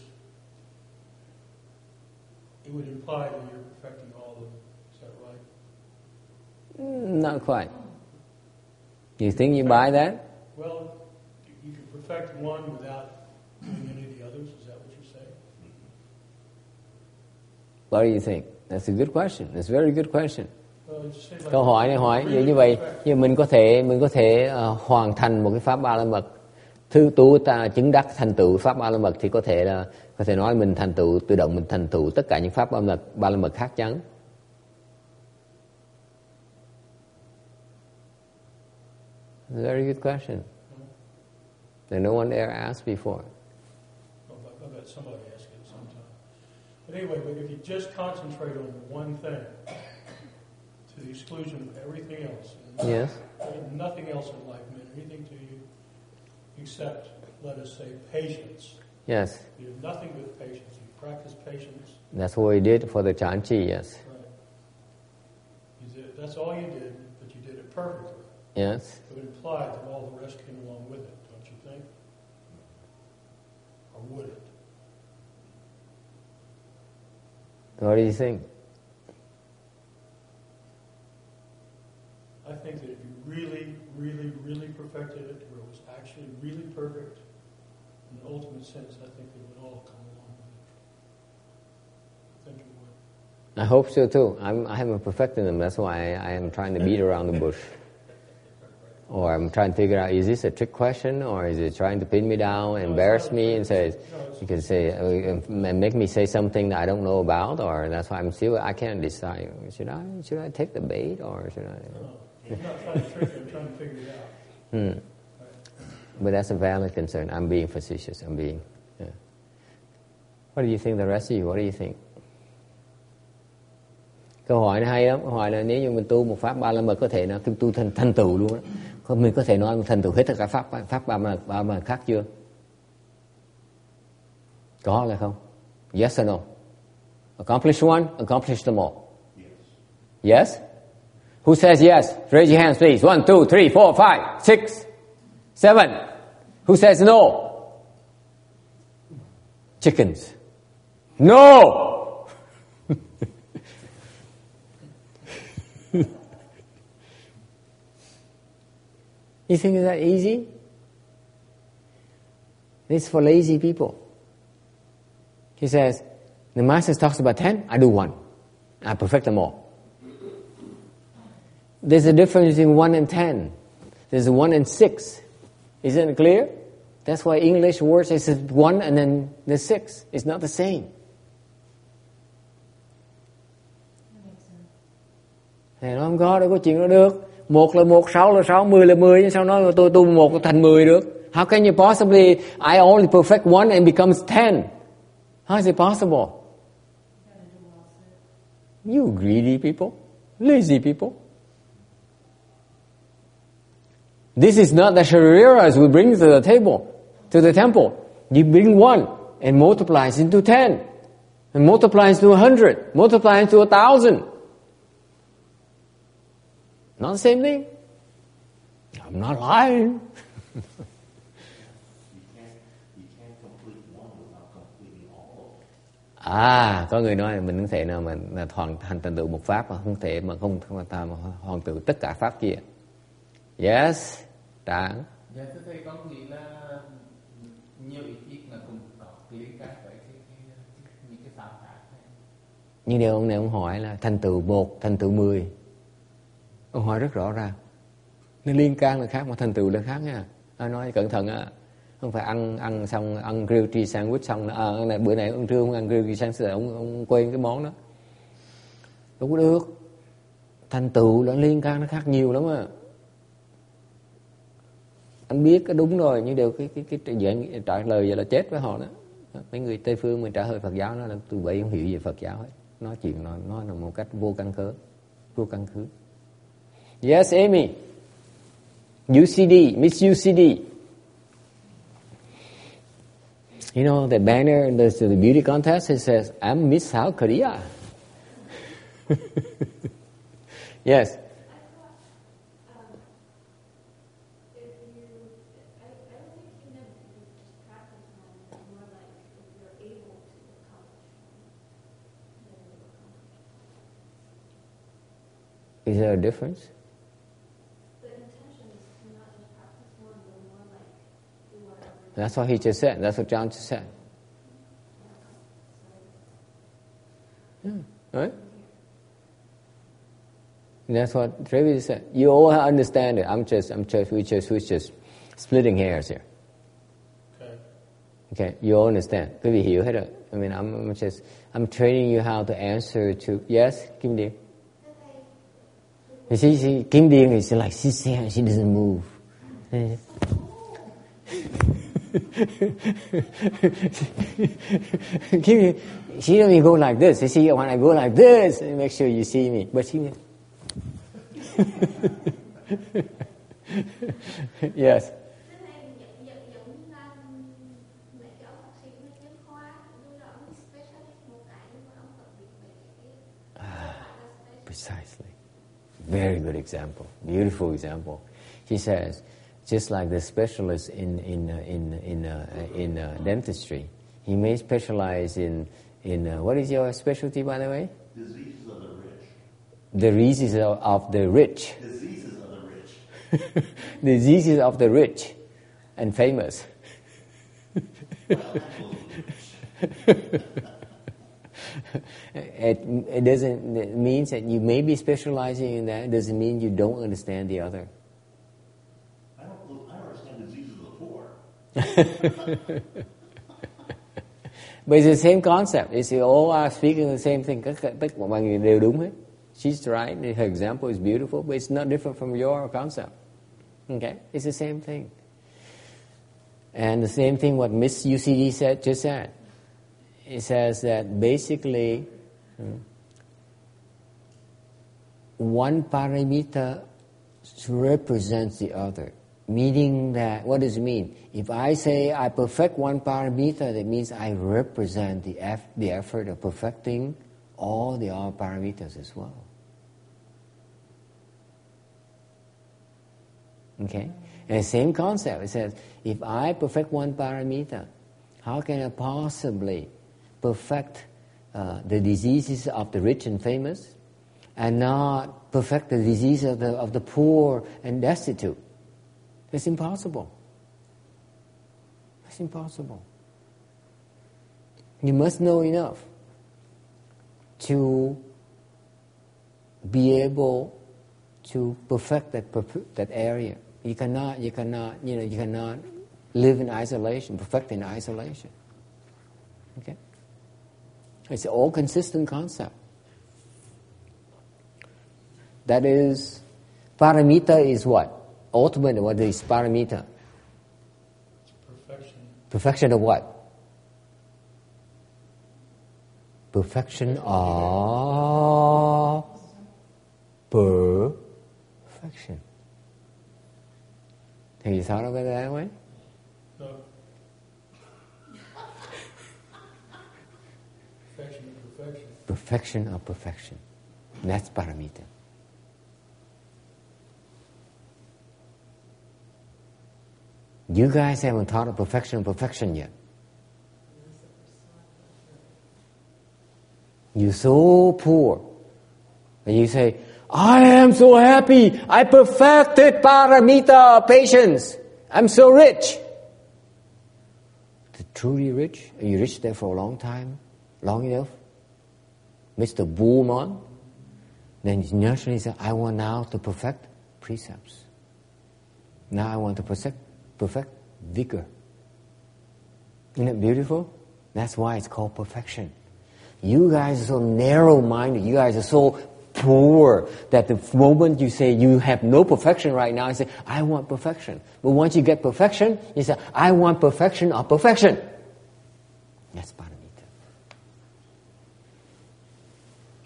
it would imply that you're perfecting all of them. Is that right? Not quite. You think you buy that? Well, you can perfect one without doing any of the others. Is that what you're saying? What do you think? That's a good question. That's a very good question. Câu hỏi này hỏi vậy như vậy, như mình có thể mình có thể ờ, hoàn thành một cái pháp ba la mật thứ tú ta chứng đắc thành tựu pháp ba la mật thì có thể là có thể nói mình thành tựu tự động mình thành tựu tất cả những pháp ba la mật ba la mật khác chắn. Very good question. That no one ever asked before. I bet somebody asked it sometime. But anyway, but if you just concentrate on one thing to the exclusion of everything else, Yes. nothing else in life meant anything to you except, let us say, patience. Yes. You have nothing but patience. You practice patience. That's what we did for the Chanchi, yes. Right. You did, that's all you did, but you did it perfectly. Yes. It would imply that all the rest came along with it, don't you think? Or would it? What do you think? I think that if you really, really, really perfected it, where it was actually really perfect, in the ultimate sense, I think it would all come along with it. I think it would. I hope so too. I'm, I haven't perfected them. That's why I, I am trying to beat around the bush. Or I'm trying to figure out, is this a trick question or is it trying to pin me down, embarrass me and say, you can say, uh, make me say something that I don't know about or that's why I'm still, I can't decide. Should I, should I take the bait or should I? No, I'm not trying to trick you, I'm trying to figure it out. Hmm. But that's a valid concern. I'm being facetious. I'm being, yeah. What do you think the rest of you? What do you think? Câu hỏi này hay lắm. Câu hỏi là nếu như mình tu một pháp ba la mật có thể là tu, thành thành tựu luôn đó. Mình có thể nói thành tựu hết tất cả pháp pháp ba la ba mật khác chưa? Có là không? Yes or no? Accomplish one, accomplish them all. Yes? Who says yes? Raise your hands, please. One, two, three, four, five, six, seven. Who says no? Chickens. No! <laughs> you think that easy? It's for lazy people. He says, the master talks about 10, I do one. I perfect them all. There's a difference between 1 and 10. There's a 1 and 6. Isn't it clear? That's why English words is one and then the six It's not the same. Thầy nói không có đâu có chuyện đó được. Một là một, sáu là sáu, mười là mười. Sao nói tôi tu một thành mười được? How can you possibly, I only perfect one and becomes ten? How is it possible? You greedy people, lazy people. This is not the shariras we bring to the table, to the temple. You bring one and multiplies into ten, and multiplies to a hundred, multiplies to a thousand. Not the same thing. I'm not lying. You can't, you can't complete one without completing all. À, có người nói mình không thể nào mà hoàn thành thành tựu một pháp mà không thể mà không không mà hoàn tựu tất cả pháp kia. Yes, Trạng. Dạ thưa thầy con nghĩ là nhiều ý kiến là cũng có cái liên quan với những cái pháp khác. Nhưng điều ông này ông hỏi là thành tựu một, thành tựu mười. Ông hỏi rất rõ ràng. Nên liên can là khác mà thành tựu là khác nha. Anh nói cẩn thận á. Không phải ăn ăn xong ăn grilled cheese sandwich xong là à, này, bữa này ông trưa không ăn grilled cheese sandwich ông, ông quên cái món đó. Có được. Thành tựu là liên can nó khác nhiều lắm á. Anh biết cái đúng rồi nhưng đều cái cái cái dạng trả lời vậy là chết với họ đó. Mấy người Tây phương mình trả lời Phật giáo nó là tụi bậy không hiểu về Phật giáo hết. Nói chuyện nó nó là một cách vô căn cứ, vô căn cứ. Yes, Amy. UCD, Miss UCD. You know the banner in the, the beauty contest. It says, "I'm Miss South Korea." <laughs> yes. Is there a difference? The intention is to not just practice one, but more like do whatever. That's what he just said. That's what John just said. Yeah, hmm. right? And that's what Travis said. You all understand it. I'm just, I'm just, we just, we just splitting hairs here. Okay. Okay, you all understand. Quý vị hiểu hết rồi. I mean, I'm, I'm just, I'm training you how to answer to, yes, Kim Điên? You see, see, Kim Điên is like, she, she, she doesn't move. Kim she don't even go like this. You see, when I go like this, make sure you see me. But she, yes. Ah, Thế này Very good example. Beautiful example. He says, just like the specialist in in uh, in in uh, in uh, dentistry, he may specialize in in uh, what is your specialty, by the way? Diseases of the rich. The diseases of, of the rich. Diseases of the rich. <laughs> diseases of the rich and famous. <laughs> <laughs> it, it doesn't it means that you may be specializing in that. It doesn't mean you don't understand the other. I don't, I don't understand diseases of the poor. <laughs> But it's the same concept. It's all are speaking the same thing. Tất cả tất cả mọi người đều đúng hết. She's right. Her example is beautiful, but it's not different from your concept. Okay, it's the same thing. And the same thing what Miss UCD said just said. It says that basically hmm, one paramita represents the other. Meaning that, what does it mean? If I say I perfect one paramita, that means I represent the, eff- the effort of perfecting all the other paramitas as well. Okay? And the same concept. It says, if I perfect one paramita, how can I possibly perfect uh, the diseases of the rich and famous and not perfect the disease of the, of the poor and destitute? It's impossible. It's impossible. You must know enough to be able to perfect that that area. You cannot, you cannot, you know, you cannot live in isolation, perfect in isolation. Okay? It's an all consistent concept. That is, paramita is what? Ultimately, what is paramita? Perfection. Perfection of what? Perfection of perfection. Have you thought of it that way? No. Perfection of perfection. Of perfection. That's paramita. You guys haven't thought of perfection of perfection yet. You're so poor. And you say, I am so happy. I perfected paramita patience. I'm so rich. The truly rich? Are you rich there for a long time? Long enough? Mr. Bullman? Then naturally say, I want now to perfect precepts. Now I want to perfect, perfect vigor. Isn't it beautiful? That's why it's called perfection. You guys are so narrow-minded. You guys are so poor that the moment you say you have no perfection right now, you say, I want perfection. But once you get perfection, you say, I want perfection of perfection. That's paramita.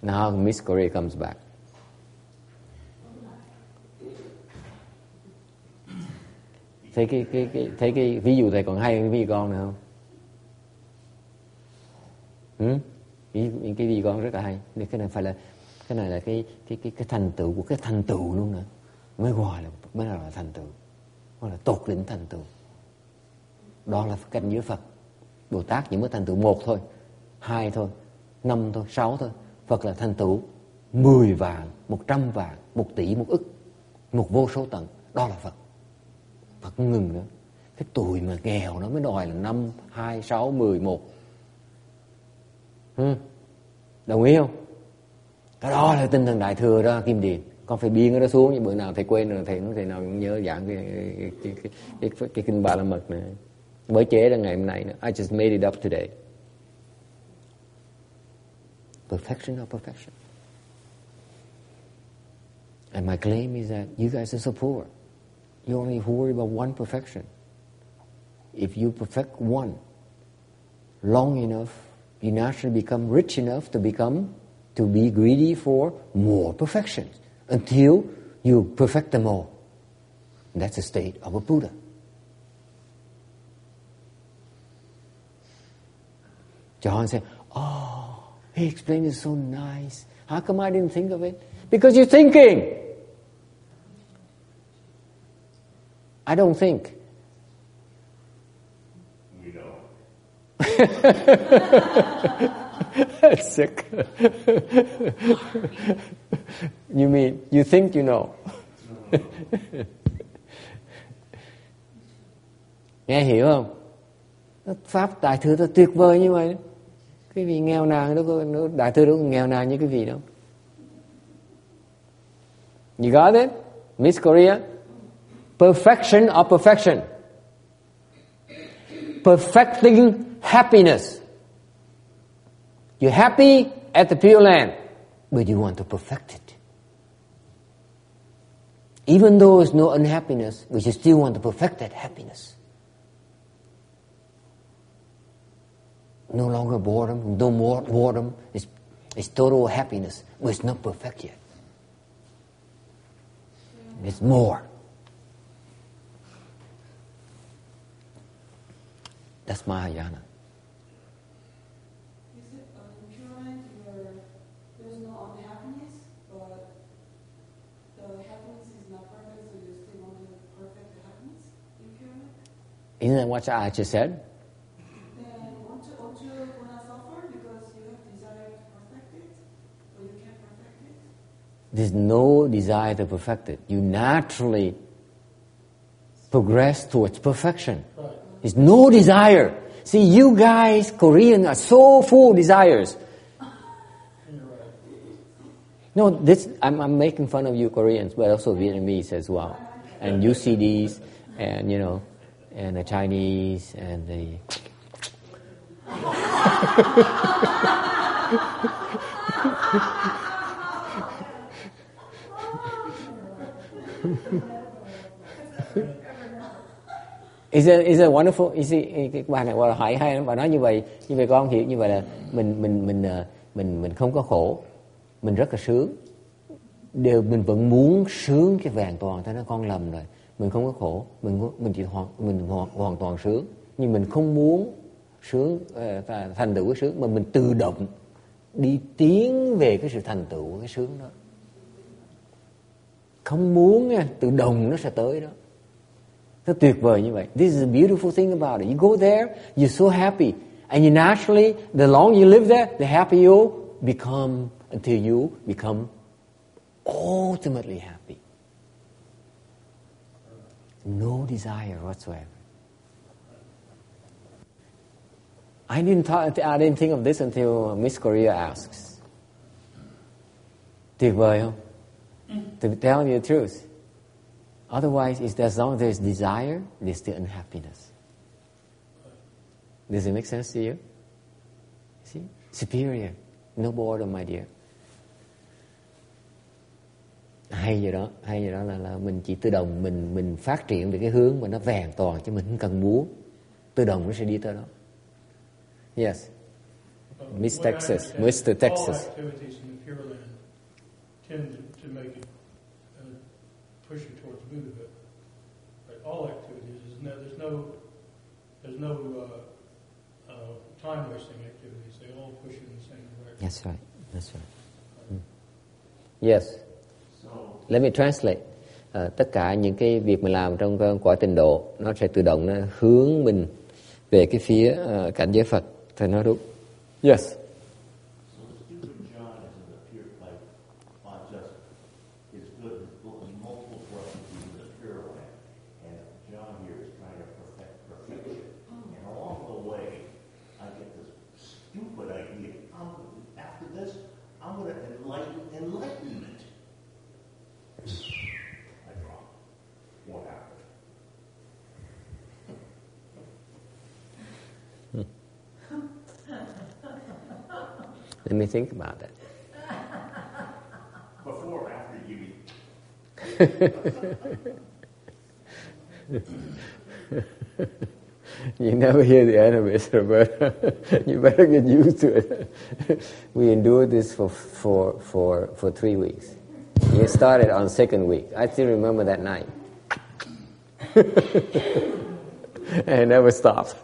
Now Miss Korea comes back. Thấy cái, cái, cái, thấy cái ví dụ thầy còn hay hơn cái ví dụ con nữa không? Ừ? những cái ví dụ con rất là hay. Nên Cái này phải là cái này là cái cái cái cái thành tựu của cái thành tựu luôn nữa. Mới gọi là mới là thành tựu. Gọi là tột đỉnh thành tựu. Đó là cảnh giới Phật. Bồ Tát chỉ mới thành tựu một thôi, hai thôi, năm thôi, sáu thôi. Phật là thành tựu 10 vạn, 100 vạn, 1 tỷ, 1 ức, một vô số tận, Đó là Phật. Phật không ngừng nữa. Cái tuổi mà nghèo nó mới đòi là 5, 2, 6, 10, 1. Ừ. Đồng ý không? Cái đó là tinh thần đại thừa đó Kim Điền. Con phải biên nó xuống nhưng bữa nào thầy quên rồi thầy thầy nào cũng nhớ giảng cái cái, cái, cái, cái, cái, cái kinh Ba La Mật này. Mới chế ra ngày hôm nay nữa. I just made it up today. Perfection of perfection. And my claim is that you guys are so poor. You only worry about one perfection. If you perfect one long enough, you naturally become rich enough to become, to be greedy for more perfections until you perfect them all. And that's the state of a Buddha. John said, Oh, he explained it so nice. How come I didn't think of it? Because you're thinking. I don't think. We know. <laughs> That's sick. you mean you think you know? <laughs> Nghe hiểu không? Pháp đại thừa nó tuyệt vời như vậy. Cái vị nghèo nàn đâu có đại thư đâu có nghèo nàn như cái vị đâu. You got it? Miss Korea? Perfection of perfection. Perfecting happiness. You're happy at the Pure Land, but you want to perfect it. Even though there's no unhappiness, but you still want to perfect that happiness. No longer boredom, no more boredom. It's, it's total happiness, but it's not perfect yet. It's more. That's Mahayana. Is it what I just Land where there's no unhappiness, but the happiness is not perfect, so you still want to perfect the happiness in Pure Land? Isn't that what I just said? Then won't you, won't you gonna suffer because you have desire to perfect it, but you can't perfect it? There's no desire to perfect it. You naturally progress towards perfection. There's no desire. See, you guys, Korean, are so full of desires. No, this I'm, I'm making fun of you Koreans, but also Vietnamese as well, and UCDs, and you know, and the Chinese, and the. <laughs> Is it, is it wonderful? Is it, cái bài này gọi hỏi hay lắm. Bà nói như vậy, như vậy con hiểu như vậy là mình mình mình ờ, mình mình không có khổ, mình rất là sướng. Đều mình vẫn muốn sướng cái vàng toàn, thế nó con lầm rồi. Mình không có khổ, mình mình chỉ hoàn mình hoàn, hoàn toàn sướng, nhưng mình không muốn sướng ờ, thành tựu cái sướng mà mình tự động đi tiến về cái sự thành tựu của cái sướng đó. Không muốn nha, tự động nó sẽ tới đó. Nó tuyệt vời như vậy. This is a beautiful thing about it. You go there, you're so happy. And you naturally, the longer you live there, the happier you become until you become ultimately happy. No desire whatsoever. I didn't, I didn't think of this until Miss Korea asks. Tuyệt vời không? To tell you the truth. Otherwise, it's as long as there's desire, there's still unhappiness. Does it make sense to you? See? Superior. No boredom, my dear. Hay gì đó, hay gì đó là, là mình chỉ tự động mình mình phát triển về cái hướng mà nó vẹn toàn chứ mình không cần muốn. Tự động nó sẽ đi tới đó. Yes. Miss Texas, Mr. Texas. All activities in the Pure Land tend to, to make it, push you towards Buddhahood. But all activities, there's no, there's no, there's no uh, uh, time wasting activities. They all push you in the same direction. That's right. That's right. Mm. Yes. So, Let me translate. Ờ, tất cả những cái việc mình làm trong cái quả tình độ nó sẽ tự động nó hướng mình về cái phía ờ, cảnh giới Phật. Thầy nói đúng. Yes. Let me think about that. Before after you eat? <laughs> you never hear the end of it, Roberta. you better get used to it. <laughs> we endured this for, for, for, for three weeks. It started on second week. I still remember that night. <laughs> and it never stopped.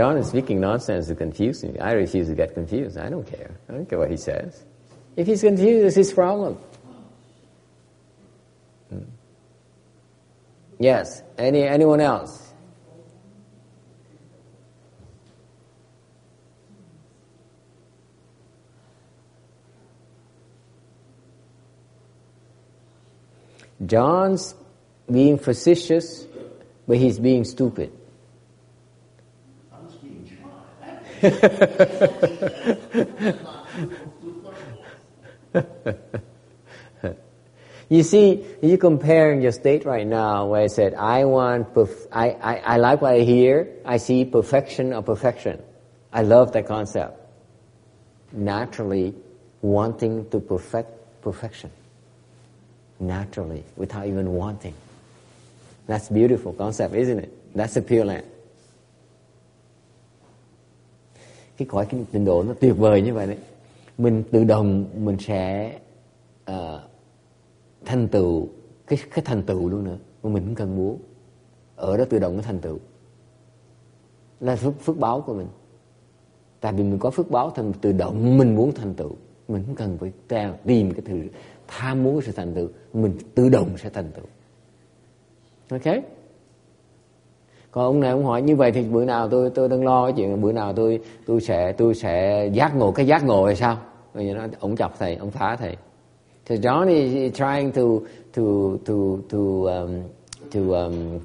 John is speaking nonsense to confuse me. I refuse to get confused. I don't care. I don't care what he says. If he's confused, it's his problem. Hmm. Yes. Any anyone else? John's being facetious, but he's being stupid. I'm just being <laughs> you see, you comparing your state right now where I said, I want, perf- I, I, I like what I hear, I see perfection or perfection. I love that concept. Naturally wanting to perfect perfection. Naturally, without even wanting. That's beautiful concept, isn't it? That's the Pure Land. Cái cõi cái trình độ nó tuyệt vời như vậy đấy. Mình tự động mình sẽ uh, thành tựu cái cái thành tựu luôn nữa. Mà mình không cần muốn. Ở đó tự động nó thành tựu. Là phước, phước báo của mình. Tại vì mình có phước báo thì tự động mình muốn thành tựu. Mình không cần phải theo tìm cái thứ tham muốn sự thành tựu. Mình tự động sẽ thành tựu. Ok? Còn ông này ông hỏi như vậy thì bữa nào tôi tôi đang lo cái chuyện bữa nào tôi tôi sẽ tôi sẽ giác ngộ cái giác ngộ hay sao rồi nó ông chọc thầy ông phá thầy so John is trying to to to to um, to um,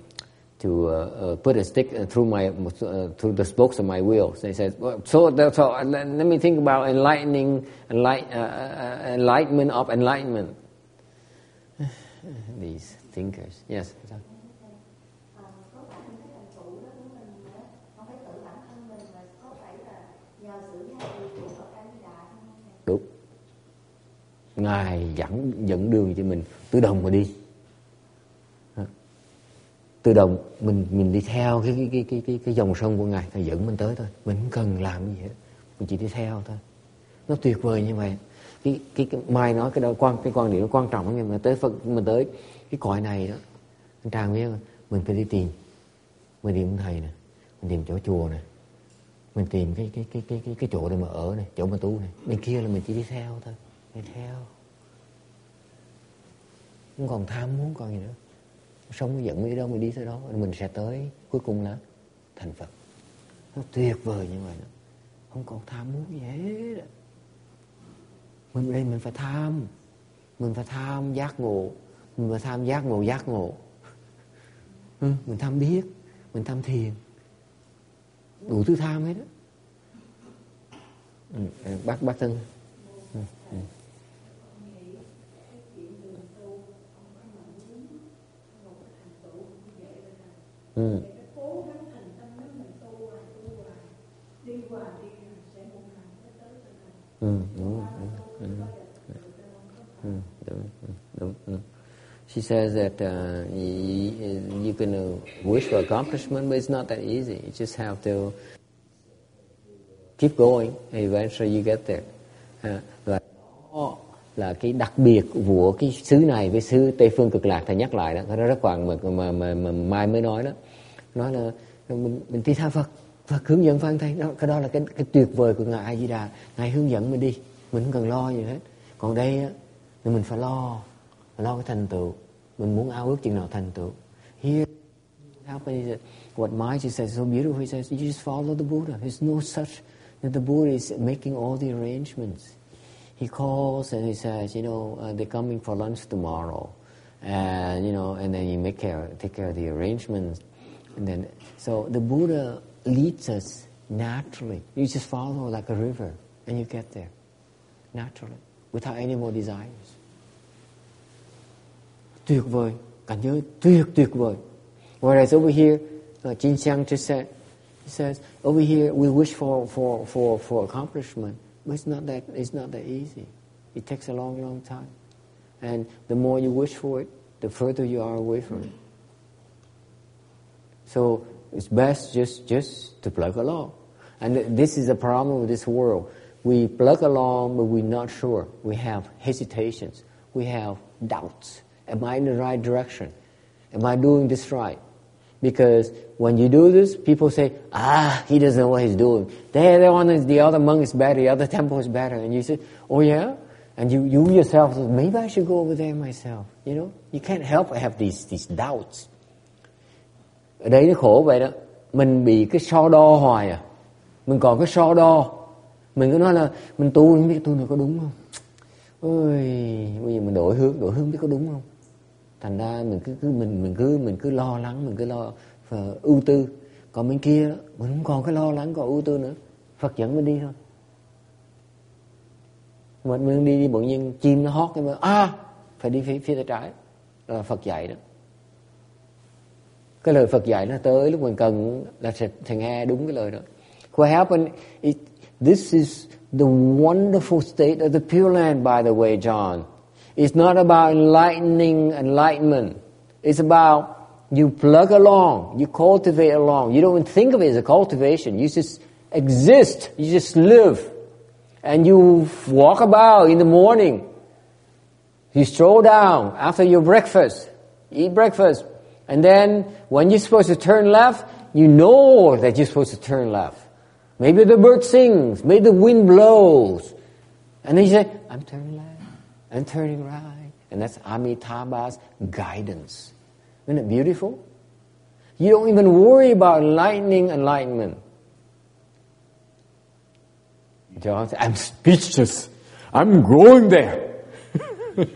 to uh, uh, put a stick through my uh, through the spokes of my wheel. So he says, well, so so uh, let me think about enlightening enlight, uh, uh, enlightenment of enlightenment. <sighs> These thinkers, yes. Đúng. Ngài dẫn dẫn đường cho mình tự động mà đi. Tự động mình mình đi theo cái cái cái cái cái, cái dòng sông của Ngài Ngài dẫn mình tới thôi. Mình không cần làm gì hết. Mình chỉ đi theo thôi. Nó tuyệt vời như vậy. Cái cái, cái mai nói cái đó quan cái quan điểm nó quan trọng nhưng mà tới Phật mình tới cái cõi này đó anh Trang biết mình phải đi tìm mình tìm thầy nè mình tìm chỗ chùa nè mình tìm cái cái cái cái cái cái chỗ để mà ở này chỗ mà tu này bên kia là mình chỉ đi theo thôi đi theo. Không còn tham muốn còn gì nữa. Sống dẫn đi đâu mình đi tới đó. Mình sẽ tới cuối cùng là thành Phật. Nó tuyệt vời như vậy đó. Không còn tham muốn gì hết mình đây mình phải tham. Mình phải tham giác ngộ. Mình phải tham giác ngộ giác ngộ. Ừ, mình tham biết mình tham thiền. Đủ thứ tham hết đó ừ, bác bác thân. Ừ. Ừ, đúng, đúng, đúng. She says that uh, you, can uh, wish for accomplishment, but it's not that easy. You just have to keep going, eventually you get there. Uh, đó là cái đặc biệt của cái xứ này với xứ Tây Phương Cực Lạc thầy nhắc lại đó, cái đó rất quan mà, mà, mà, mà Mai mới nói đó. Nói là mình, mình đi tha Phật, Phật hướng dẫn Phan thầy, đó, cái đó là cái, cái tuyệt vời của Ngài A Di Đà, Ngài hướng dẫn mình đi, mình không cần lo gì hết. Còn đây á, thì mình phải lo, lo cái thành tựu, mình muốn ao ước chừng nào thành tựu. Here, happening is what Mai just says so beautiful. He says you just follow the Buddha. There's no such that the Buddha is making all the arrangements. He calls and he says, you know, uh, they're coming for lunch tomorrow, and you know, and then you make care, take care of the arrangements, and then so the Buddha leads us naturally. You just follow like a river, and you get there naturally without any more desires. Tuyệt vời, cảnh giới tuyệt tuyệt vời. Whereas over here, uh, Jin Xiang just said, he says, over here we wish for, for, for, for accomplishment, but it's not that it's not that easy. It takes a long, long time. And the more you wish for it, the further you are away from it. So it's best just just to plug along. And this is a problem with this world. We plug along, but we're not sure. We have hesitations. We have doubts. Am I in the right direction? Am I doing this right? Because when you do this, people say, ah, he doesn't know what he's doing. There, the one is, the other monk is better, the other temple is better. And you say, oh yeah? And you, you yourself, say, maybe I should go over there myself. You know, you can't help but have these, these doubts. Ở đây nó khổ vậy đó. Mình bị cái so đo hoài à. Mình còn cái so đo. Mình cứ nói là mình tu không biết tu này có đúng không. Ôi, bây giờ mình đổi hướng, đổi hướng biết có đúng không. Thành ra mình cứ, cứ mình mình cứ mình cứ lo lắng, mình cứ lo uh, ưu tư. Còn bên kia mình không còn cái lo lắng còn ưu tư nữa. Phật dẫn mình đi thôi. Mình mình đi đi bỗng nhiên chim nó hót cái mà à phải đi phía, phía tay trái là Phật dạy đó cái lời Phật dạy nó tới lúc mình cần là sẽ, sẽ nghe đúng cái lời đó what happened it, this is the wonderful state of the Pure Land by the way John it's not about enlightening enlightenment. It's about you plug along you cultivate along. You don't even think of it as a cultivation. You just exist. You just live. And you walk about in the morning. You stroll down after your breakfast. Eat breakfast. And then when you're supposed to turn left, you know that you're supposed to turn left. Maybe the bird sings, maybe the wind blows. And then you say, I'm turning left, I'm turning right. And that's Amitabha's guidance. Isn't it beautiful? You don't even worry about enlightening enlightenment. John I'm speechless. I'm going there. <laughs>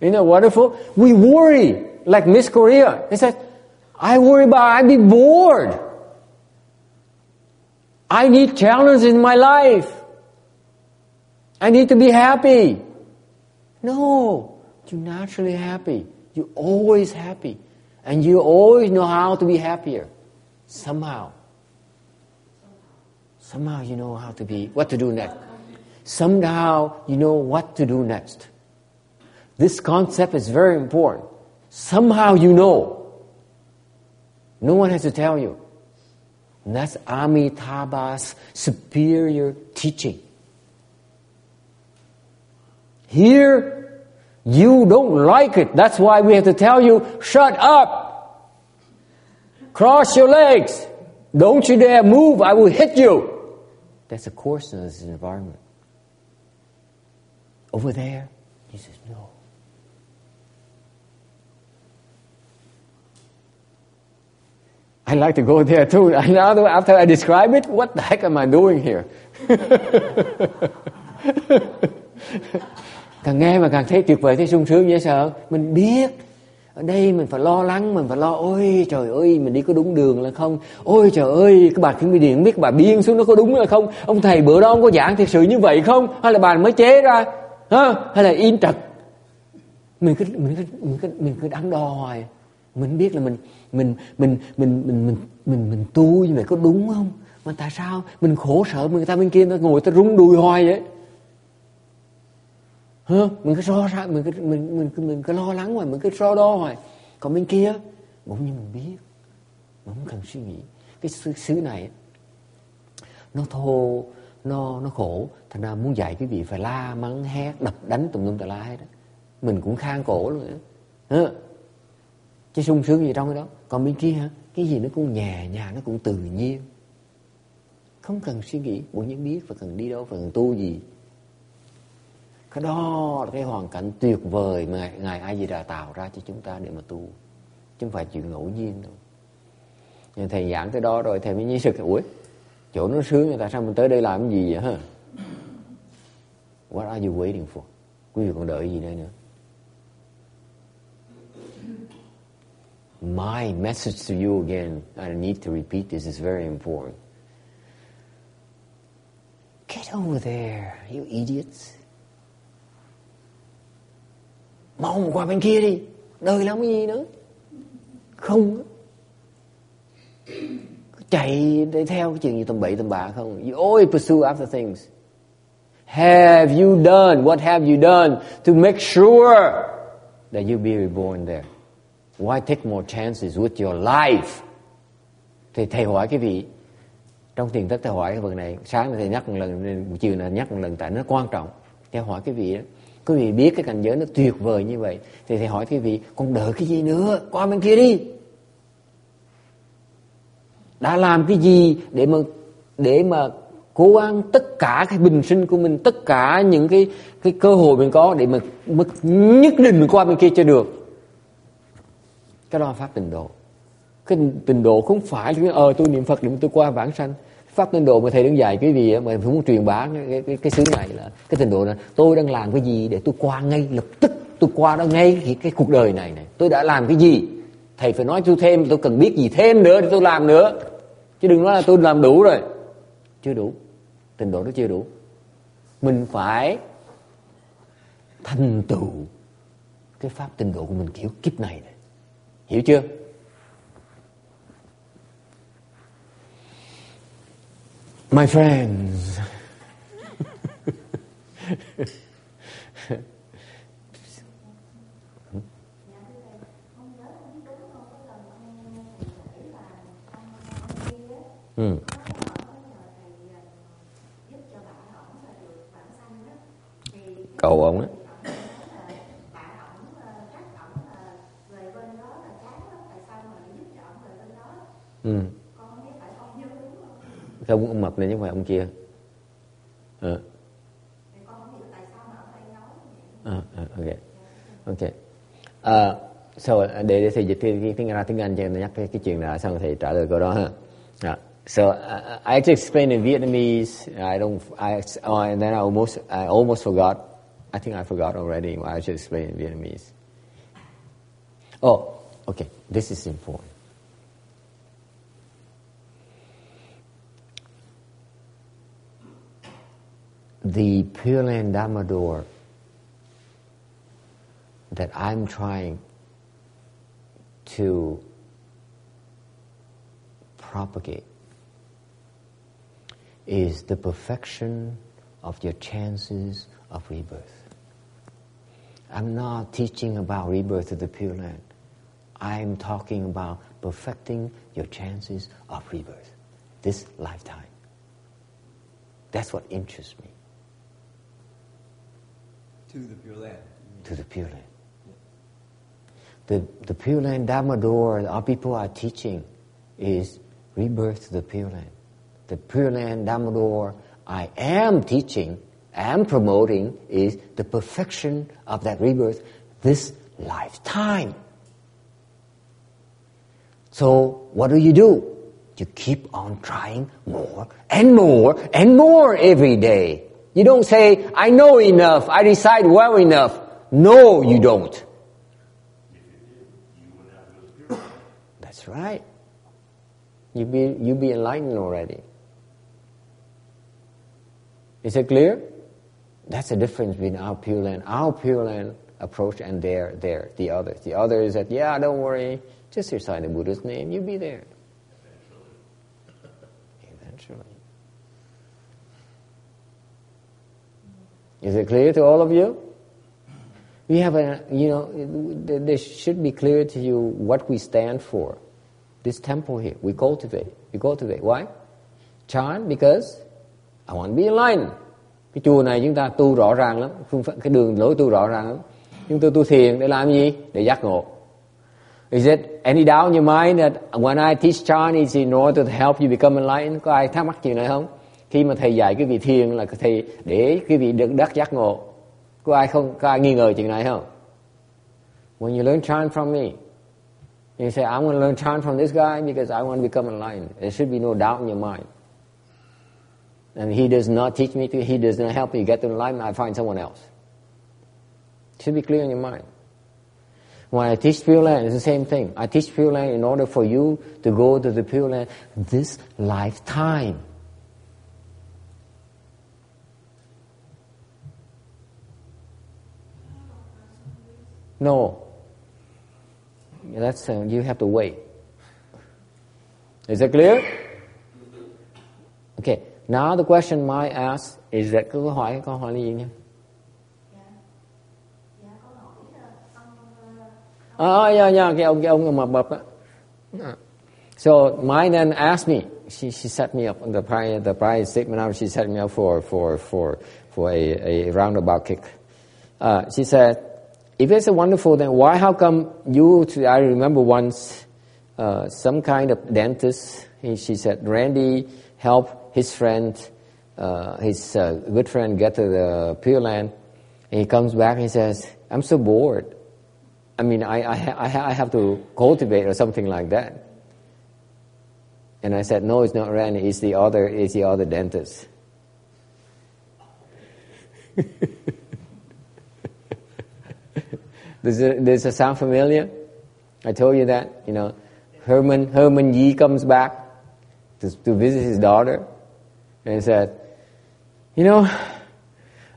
you know, wonderful. We worry, like Miss Korea. He said, I worry about I'd be bored. I need challenge in my life. I need to be happy. No, you're naturally happy. You're always happy. And you always know how to be happier. Somehow. Somehow you know how to be, what to do next somehow you know what to do next. This concept is very important. Somehow you know. No one has to tell you. And that's Amitabha's superior teaching. Here, you don't like it. That's why we have to tell you, shut up. Cross your legs. Don't you dare move. I will hit you. That's a coarseness in this environment. Over there? He says, No. I like to go there too. <laughs> And now after I describe it, what the heck am I doing here? <laughs> càng nghe mà càng thấy tuyệt vời, thấy sung sướng dễ sợ. Mình biết ở đây mình phải lo lắng, mình phải lo ôi trời ơi mình đi có đúng đường là không? Ôi trời ơi cái bà thiên điện biết bà biên xuống nó có đúng là không? Ông thầy bữa đó ông có giảng thiệt sự như vậy không? Hay là bà mới chế ra? ha? hay là in trật mình cứ mình cứ mình cứ mình cứ đắn đo hoài mình biết là mình mình mình mình mình mình mình, mình tu như vậy có đúng không? Mà tại sao? Mình khổ sở người ta bên kia người ta ngồi ta rung đùi hoài vậy? Hả? Mình cứ so ra mình cứ mình mình mình cứ lo lắng hoài mình cứ so đo hoài. Còn bên kia bỗng nhiên mình biết mình không cần suy nghĩ. Cái xứ, xứ này nó thô nó nó khổ. Thành ra muốn dạy cái vị phải la mắng hét đập đánh tùm lum tà la hết đó. mình cũng khang cổ luôn nữa chứ sung sướng gì trong cái đó. Còn bên kia hả? Cái gì nó cũng nhẹ nhàng nó cũng tự nhiên. Không cần suy nghĩ muốn những biết và cần đi đâu và cần tu gì. Cái đó là cái hoàn cảnh tuyệt vời mà ngài, ngài ai gì đã tạo ra cho chúng ta để mà tu. Chứ không phải chuyện ngẫu nhiên đâu. Nhưng thầy giảng tới đó rồi thầy mới nhớ sự ủi chỗ nó sướng người ta sao mình tới đây làm cái gì vậy hả? What are you waiting for? Quý vị còn đợi gì đây nữa? My message to you again I need to repeat this is very important Get over there, you idiots. Mau qua bên kia đi. Đời làm cái gì nữa. Không. Chạy để theo cái chuyện gì tầm bậy tầm bạ không. You always pursue after things. Have you done, what have you done to make sure that you'll be reborn there? Why take more chances with your life? Thì thầy hỏi cái vị. Trong thiền thất thầy hỏi cái vấn này sáng thầy nhắc một lần chiều là nhắc một lần tại nó quan trọng. Thầy hỏi cái vị đó. Quý vị biết cái cảnh giới nó tuyệt vời như vậy thì thầy hỏi cái vị con đợi cái gì nữa? Qua bên kia đi. Đã làm cái gì để mà để mà cố gắng tất cả cái bình sinh của mình tất cả những cái cái cơ hội mình có để mà, mà nhất định mình qua bên kia cho được? Cái đó là pháp tịnh độ. Cái tịnh độ không phải là ờ tôi niệm phật niệm tôi qua vãng sanh. Pháp tịnh độ mà thầy đứng dạy cái gì mà muốn truyền bá cái, cái, cái xứ này là cái tịnh độ là tôi đang làm cái gì để tôi qua ngay lập tức tôi qua đó ngay cái, cái cuộc đời này này. Tôi đã làm cái gì? Thầy phải nói tôi thêm tôi cần biết gì thêm nữa để tôi làm nữa. Chứ đừng nói là tôi làm đủ rồi. Chưa đủ. Trình độ nó chưa đủ. Mình phải thành tựu cái pháp trình độ của mình kiểu kiếp này này hiểu chưa? My friends. Ừ. cầu ông á. Ừ. không ông mập này chứ không phải ông kia à. À, à, ok ok à, so để để thầy dịch tiếng tiếng ra tiếng anh cho nhắc cái, cái chuyện là xong thầy trả lời câu đó ha à. So uh, I actually explained in Vietnamese. I don't. I oh, and then I almost I almost forgot I think I forgot already. I should explain in Vietnamese. Oh, okay. This is important. The Pure Land Dharma door that I'm trying to propagate is the perfection of your chances of rebirth. I'm not teaching about rebirth of the Pure Land. I'm talking about perfecting your chances of rebirth this lifetime. That's what interests me. To the Pure Land. To the Pure Land. The, the Pure Land Dharma door our people are teaching is rebirth to the Pure Land. The Pure Land Dharma door I am teaching am promoting is the perfection of that rebirth this lifetime. So, what do you do? You keep on trying more and more and more every day. You don't say, I know enough, I decide well enough. No, you don't. That's right. You be, you be enlightened already. Is it clear? That's the difference between our Pure Land, our Pure Land approach and their, their, the others. The other is that, yeah, don't worry, just recite the Buddha's name, you'll be there. Is it clear to all of you? We have a, you know, this should be clear to you what we stand for. This temple here, we cultivate. We cultivate. Why? Chant, because I want to be enlightened. cái chùa này chúng ta tu rõ ràng lắm phương pháp, cái đường lối tu rõ ràng lắm chúng tôi tu thiền để làm gì để giác ngộ Is it any doubt in your mind that when I teach Chinese in order to help you become enlightened? Có ai thắc mắc chuyện này không? Khi mà thầy dạy cái vị thiền là thầy để cái vị được đắc giác ngộ. Có ai không? Có ai nghi ngờ chuyện này không? When you learn chant from me, you say, I want to learn chant from this guy because I want to become enlightened. There should be no doubt in your mind. and he does not teach me to, he does not help me get to enlightenment, I find someone else. It should be clear in your mind. When I teach Pure Land, it's the same thing. I teach Pure Land in order for you to go to the Pure Land this lifetime. No. That's uh, you have to wait. Is that clear? Okay. Now the question might ask is that câu hỏi câu hỏi gì Ah, yeah, yeah, cái ông cái ông mập á. So Mai then asked me. She she set me up on the prior the prior statement out. She set me up for for for for a, a roundabout kick. Uh, she said, "If it's a wonderful, then why? How come you? I remember once uh, some kind of dentist. He, she said Randy helped his friend, uh, his uh, good friend, get to the Pure Land. And he comes back. and He says, "I'm so bored. I mean, I I, I, I have to cultivate or something like that." And I said, "No, it's not Randy. It's the other. It's the other dentist." <laughs> does it does it sound familiar? I told you that. You know, Herman Herman Yi comes back to, to visit his daughter, and said, "You know,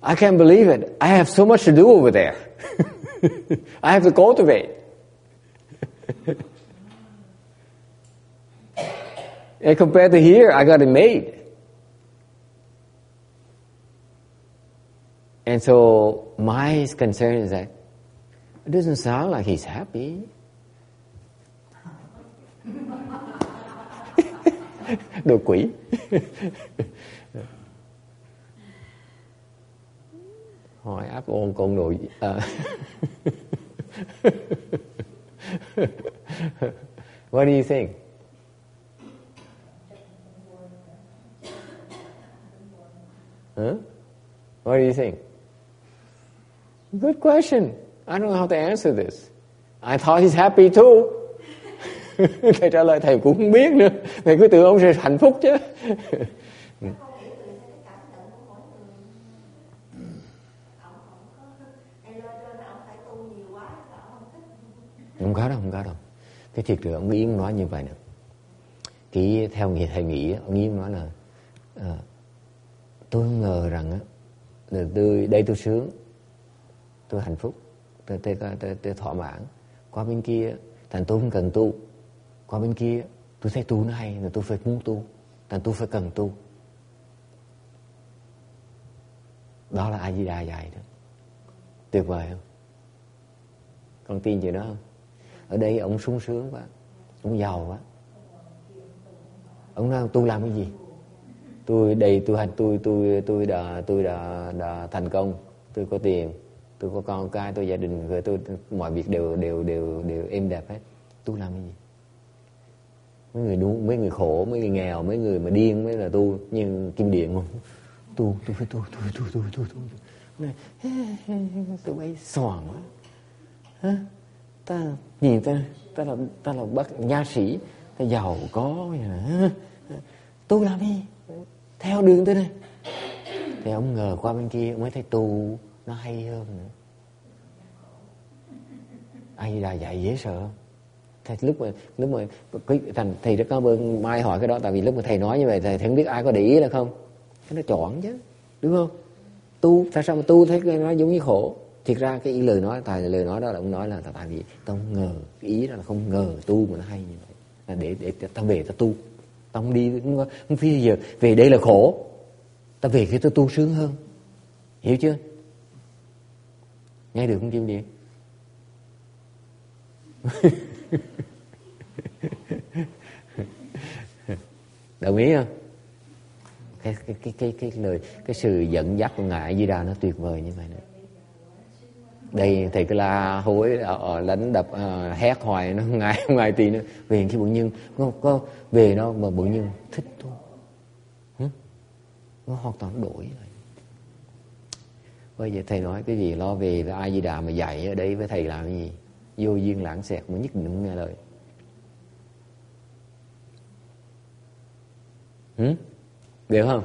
I can't believe it. I have so much to do over there. <laughs> I have to cultivate." <laughs> and compared to here, I got it made. And so my concern is that it doesn't sound like he's happy. Đồ quỷ. <laughs> Hỏi áp ôn con nội? À. <laughs> What do you think? Huh? What do you think? Good question. I don't know how to answer this. I thought he's happy too. <laughs> thầy trả lời thầy cũng không biết nữa. Thầy cứ tưởng ông sẽ hạnh phúc chứ. <laughs> không có là đâu, không có đâu. Cái thiệt sự ông Yến nói như vậy nè. Cái theo nghĩa thầy nghĩ, ông Yến nói là à, tôi không ngờ rằng á, là tôi, đây tôi sướng, tôi hạnh phúc, tôi, tôi, tôi, tôi, thỏa mãn. Qua bên kia, thành tôi không cần tu. Qua bên kia, tôi thấy tu nó hay, là tôi phải muốn tu. Thành tôi phải cần tu. Đó là A Di Đà dạy đó. Tuyệt vời không? Con tin gì đó không? Ở đây ông sung sướng quá, ông giàu quá. Ông nói tôi làm cái gì? Tôi đây tôi hành tôi tôi tôi đã tôi đã đã thành công, tôi có tiền, tôi có con cái, tôi gia đình, rồi tôi mọi việc đều đều đều đều êm đẹp hết. Tôi làm cái gì? Mấy người đúng, mấy người khổ, mấy người nghèo, mấy người mà điên mới là tu, như kim điện không? Tu, tu phải tu, tu tu tu tu tu. Này, tôi bay xoàng quá. Hả? ta nhìn ta ta là ta là bác nha sĩ ta giàu có vậy nè tu làm đi theo đường tôi đây thì ông ngờ qua bên kia ông mới thấy tu nó hay hơn nữa. Ai là dạy dễ sợ. Không thầy lúc mà lúc mà thành thầy rất cảm ơn mai hỏi cái đó tại vì lúc mà thầy nói như vậy thầy không biết ai có để ý là không? Cái nó chọn chứ đúng không? Tu tại sao mà tu thấy cái nó giống như khổ? Thiệt ra cái ý lời nói tại lời nói đó là ông nói là tại vì tao không ngờ cái ý đó là không ngờ tu mà nó hay như vậy. Là để để tao về tao tu. Tao không đi không, không phi giờ về đây là khổ. Tao về khi tao tu sướng hơn. Hiểu chưa? Nghe được không kim Điền? <laughs> đồng ý không cái cái cái cái cái lời cái sự dẫn dắt của ngài di đà nó tuyệt vời như vậy nữa đây thầy cứ la hối ở đánh đập uh, hét hoài nó <laughs> ngài ngài tiền nữa về khi bụng nhân có, có về nó mà bụng nhân thích thôi Hả? nó hoàn toàn đổi rồi bây giờ thầy nói cái gì lo về với ai di đà mà dạy ở đây với thầy làm cái gì? Vô duyên lãng xẹt mà nhất định không nghe lời. Ừ? được không?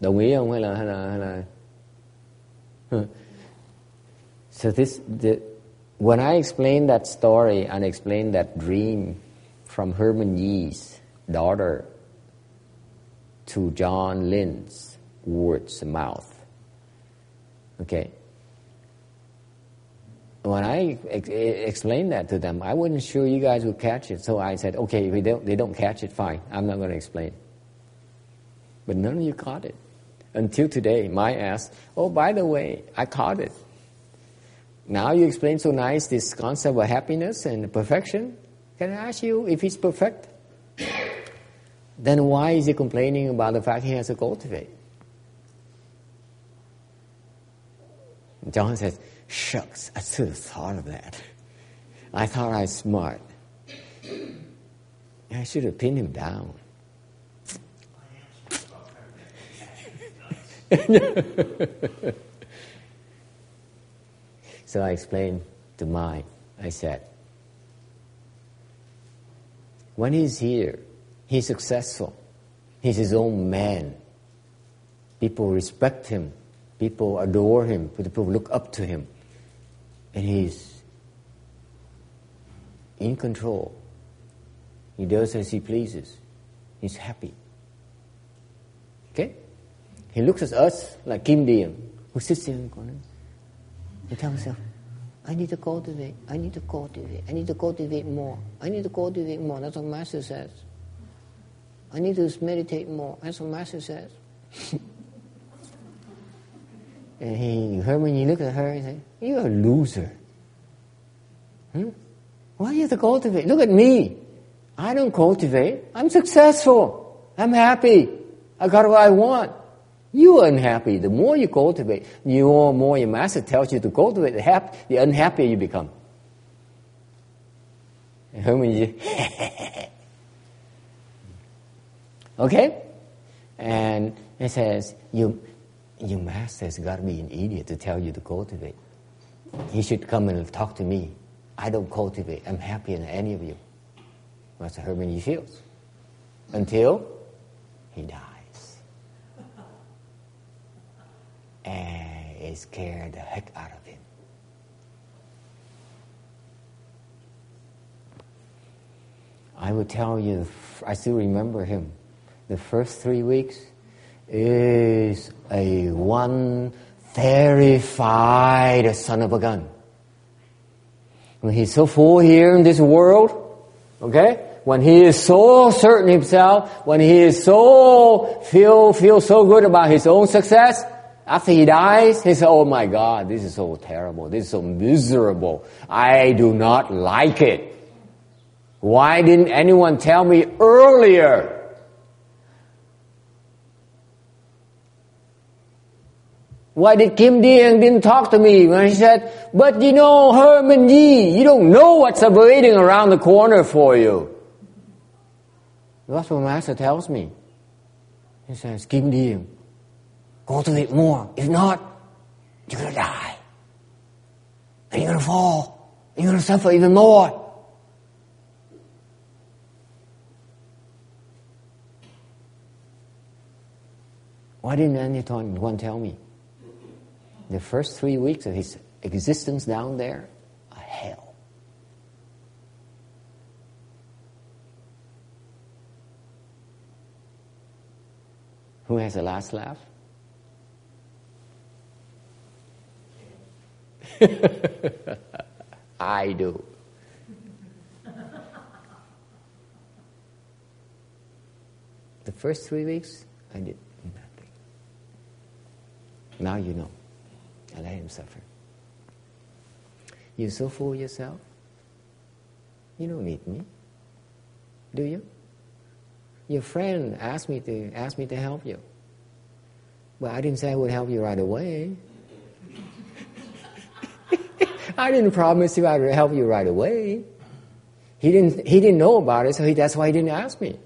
Đồng ý không? Hay là hay là hay là so this, the, when I explained that story and explained that dream from Herman Yee's daughter to John Lynn's words mouth, okay, when I ex- explained that to them, I wasn't sure you guys would catch it. So I said, okay, if they don't, they don't catch it, fine. I'm not going to explain. But none of you caught it. Until today, my ass, oh, by the way, I caught it. Now you explain so nice this concept of happiness and perfection. Can I ask you if it's perfect? Then why is he complaining about the fact he has to cultivate? John says, Shucks, I should have thought of that. I thought I was smart. I should have pinned him down. <laughs> so I explained to Mai, I said, when he's here, he's successful. He's his own man. People respect him. People adore him. People look up to him. And he's in control. He does as he pleases. He's happy. Okay? He looks at us like Kim Dien, who sits in the corner and tells himself, I need to cultivate, I need to cultivate, I need to cultivate more, I need to cultivate more. That's what Master says. I need to meditate more. That's what Master says. <laughs> and he, her, when you look at her, he say, You're a loser. Hmm? Why do you have to cultivate? Look at me. I don't cultivate. I'm successful. I'm happy. I got what I want. You are unhappy. The more you cultivate, the more your master tells you to cultivate, the, happy, the unhappier you become. Herman, you <laughs> okay? And it says, you, your master's got to be an idiot to tell you to cultivate. He should come and talk to me. I don't cultivate. I'm happier than any of you. Master Herman he feels. Until he dies. And it scared the heck out of him. I would tell you, I still remember him. The first three weeks is a one terrified son of a gun. When he's so full here in this world, okay? When he is so certain himself, when he is so feel feel so good about his own success, after he dies, he says, "Oh my God, this is so terrible. This is so miserable. I do not like it. Why didn't anyone tell me earlier?" Why did Kim Dien didn't talk to me when he said, but you know, Herman Yi, you don't know what's waiting around the corner for you. That's what Master tells me. He says, Kim Dien, go to cultivate more. If not, you're gonna die. And you're gonna fall. You're gonna suffer even more. Why didn't anyone tell me? The first three weeks of his existence down there, a hell. Who has the last laugh? <laughs> I do. The first three weeks, I did nothing. Now you know. I let him suffer. You so fool yourself? You don't need me. Do you? Your friend asked me to ask me to help you. Well, I didn't say I would help you right away. <laughs> I didn't promise you I would help you right away. He didn't, he didn't know about it, so he, that's why he didn't ask me.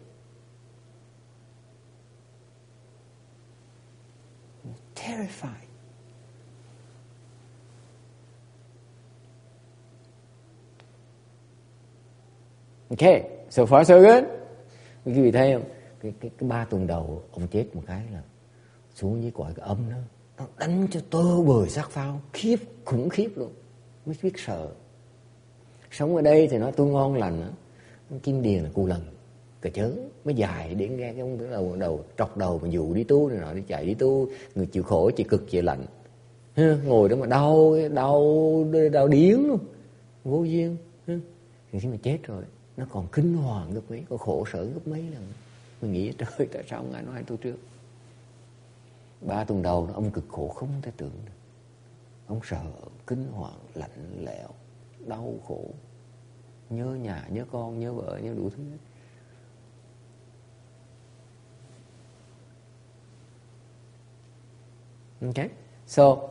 Terrified. Okay, so far so good. Quý vị thấy không? Cái, cái, cái ba tuần đầu ông chết một cái là xuống dưới cõi cái âm đó. Nó đánh cho tơ bời sát phao. Khiếp, khủng khiếp luôn. Mới biết sợ. Sống ở đây thì nó tôi ngon lành đó. Kim Điền là cù lần. Cờ chớ mới dài đến nghe cái ông đầu đầu trọc đầu mà dụ đi tu này nọ đi chạy đi tu người chịu khổ chịu cực chịu lạnh ngồi đó mà đau đau đau điếng luôn vô duyên thì khi mà chết rồi nó còn kinh hoàng gấp mấy có khổ sở gấp mấy lần. Mình nghĩ <laughs> trời tại sao ngài nói tôi trước? Ba tuần đầu ông cực khổ không thể tưởng được. Ông sợ kinh hoàng lạnh lẽo đau khổ. Nhớ nhà nhớ con nhớ vợ nhớ đủ thứ. Okay, so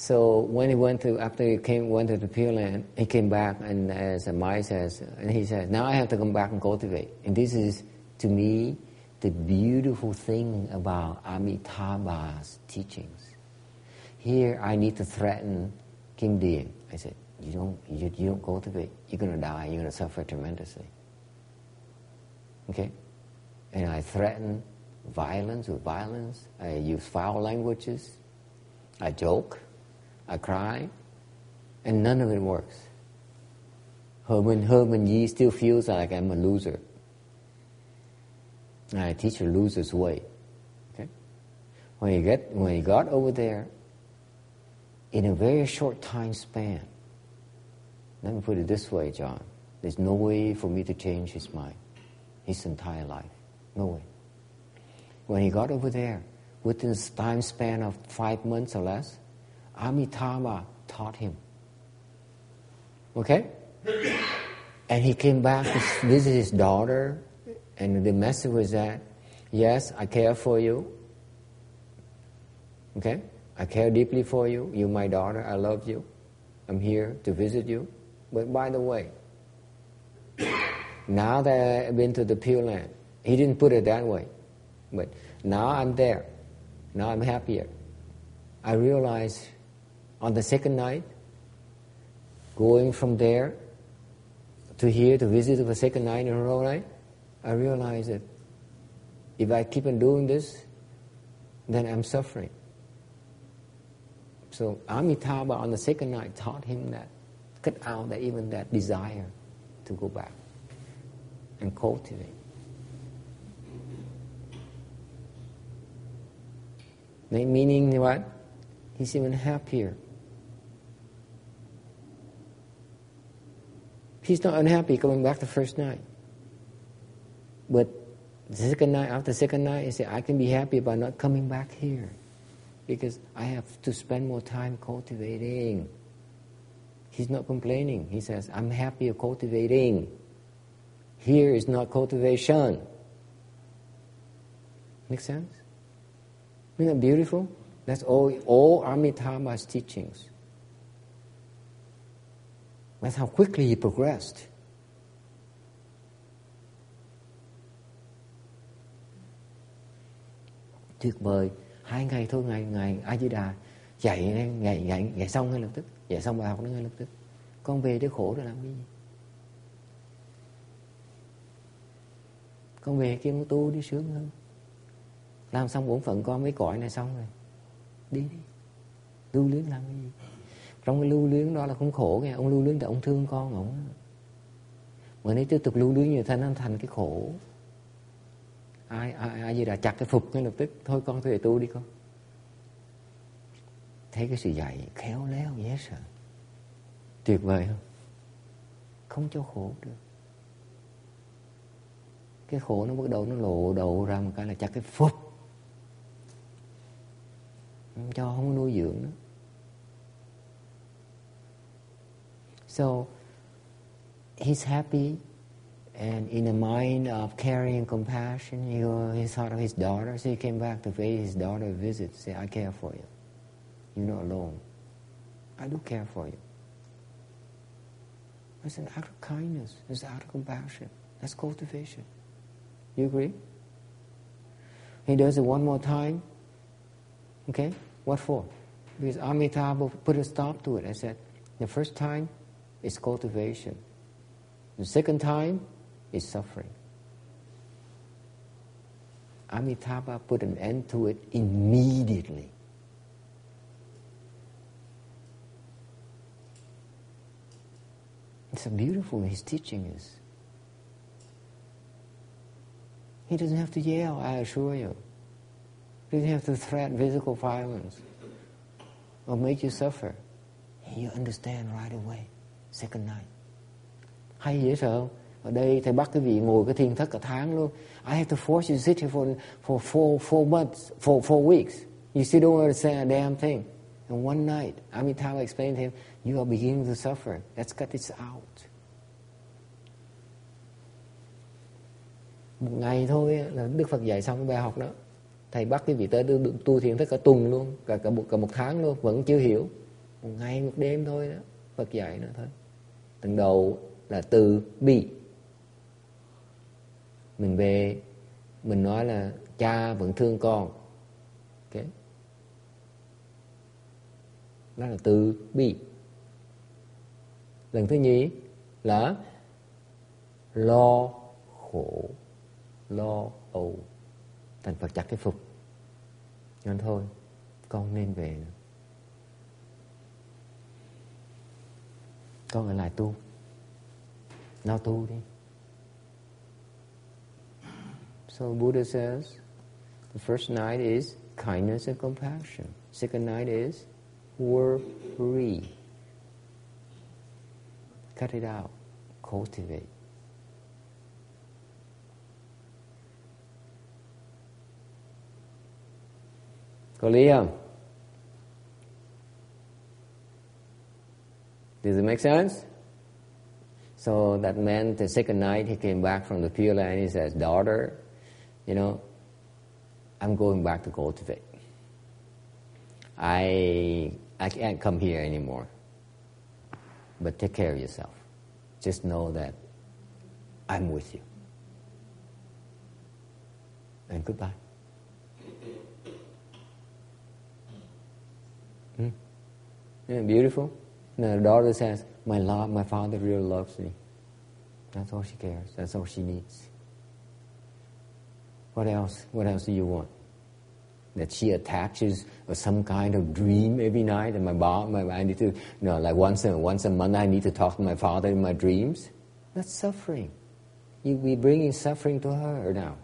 so when he went to after he came went to the Pure Land, he came back and as Mai says, and he says, now I have to come back and cultivate. And this is to me the beautiful thing about Amitabha's teachings. Here I need to threaten Kim Dien. I said, you don't, you, you don't cultivate, you're going to die, you're going to suffer tremendously. Okay? And I threaten violence with violence. I use foul languages. I joke. I cry. And none of it works. Herman, Herman Yi still feels like I'm a loser. I teach a loser's way. Okay? When he, get, when he got over there, in a very short time span, let me put it this way, John. There's no way for me to change his mind, his entire life. No way. When he got over there, within a time span of five months or less, Amitabha taught him. Okay? And he came back to visit his daughter, and the message was that, yes, I care for you. Okay? I care deeply for you. You're my daughter. I love you. I'm here to visit you. But by the way, now that I've been to the Pure Land, he didn't put it that way, but now I'm there. Now I'm happier. I realize on the second night, going from there to here to visit the second night in a row night, I realize that if I keep on doing this, then I'm suffering. So Amitabha on the second night taught him that, cut out that even that desire to go back and cultivate. Meaning what? He's even happier. He's not unhappy coming back the first night. But the second night, after the second night, he said, I can be happy about not coming back here because I have to spend more time cultivating. He's not complaining. He says, I'm happy cultivating. Here is not cultivation. Make sense? Isn't that beautiful? That's all, all Amitabha's teachings. That's how quickly he progressed. Tuyệt vời. Hai ngày thôi, ngày ngày A Di Đà dạy ngày ngày ngày xong ngay lập tức, dạy xong bài học nó ngay lập tức. Con về để khổ rồi làm cái gì? Con về kia con tu đi sướng hơn. Làm xong bổn phận con mấy cõi này xong rồi. Đi đi. tu luyến làm cái gì? Trong cái lưu luyến đó là không khổ nghe. Ông lưu luyến là ông thương con ông. Mà nếu tiếp tục lưu luyến như thế nó thành cái khổ. Ai ai, ai gì đã chặt cái phục ngay lập tức. Thôi con về tu đi con. Thấy cái sự dạy khéo léo dễ sợ. Tuyệt vời không? Không cho khổ được. Cái khổ nó bắt đầu nó lộ đầu ra một cái là chặt cái phục. Không cho không nuôi dưỡng nữa. So he's happy And in the mind of caring compassion, he, he thought of his daughter, so he came back to pay his daughter a visit, say, I care for you. You're not alone. I do care for you. It's an act of kindness. It's an act of compassion. That's cultivation. You agree? He does it one more time. Okay? What for? Because Amitabha put a stop to it. I said, the first time is cultivation. The second time is suffering. Amitabha put an end to it immediately. It's so beautiful, his teaching is. He doesn't have to yell, I assure you. He doesn't have to threaten physical violence or make you suffer. And you understand right away. Second night. Hay dễ sợ không? Ở đây thầy bắt cái vị ngồi cái thiền thất cả tháng luôn. I have to force you to sit here for for four four months, for four weeks. You still don't understand a damn thing. And one night, Amitabha explained to him, you are beginning to suffer. Let's cut this out. Một ngày thôi là Đức Phật dạy xong bài học đó. Thầy bắt cái vị tới tu, tu thiền tất cả tuần luôn, cả, cả, một, cả một tháng luôn, vẫn chưa hiểu. Một ngày một đêm thôi đó, Phật dạy nữa thôi tầng đầu là từ bi. Mình về, mình nói là cha vẫn thương con. Okay. Đó là từ bi. Lần thứ nhì là lo khổ, lo âu. Thành Phật chặt cái phục. Nên thôi, con nên về nữa. Con ở lại tu. Nào tu đi. So Buddha says, the first night is kindness and compassion. Second night is worry. Cut it out. Cultivate. Có lý không? Does it make sense? So that man, the second night, he came back from the Pure Land. He says, Daughter, you know, I'm going back to cultivate. I, I can't come here anymore. But take care of yourself. Just know that I'm with you. And goodbye. Hmm? It beautiful? The daughter says, my, lo- my father really loves me. That's all she cares. That's all she needs. What else? What else do you want? That she attaches some kind of dream every night, and my, mom, my I need to, you know, like once a once a month, I need to talk to my father in my dreams. That's suffering. You be bringing suffering to her now.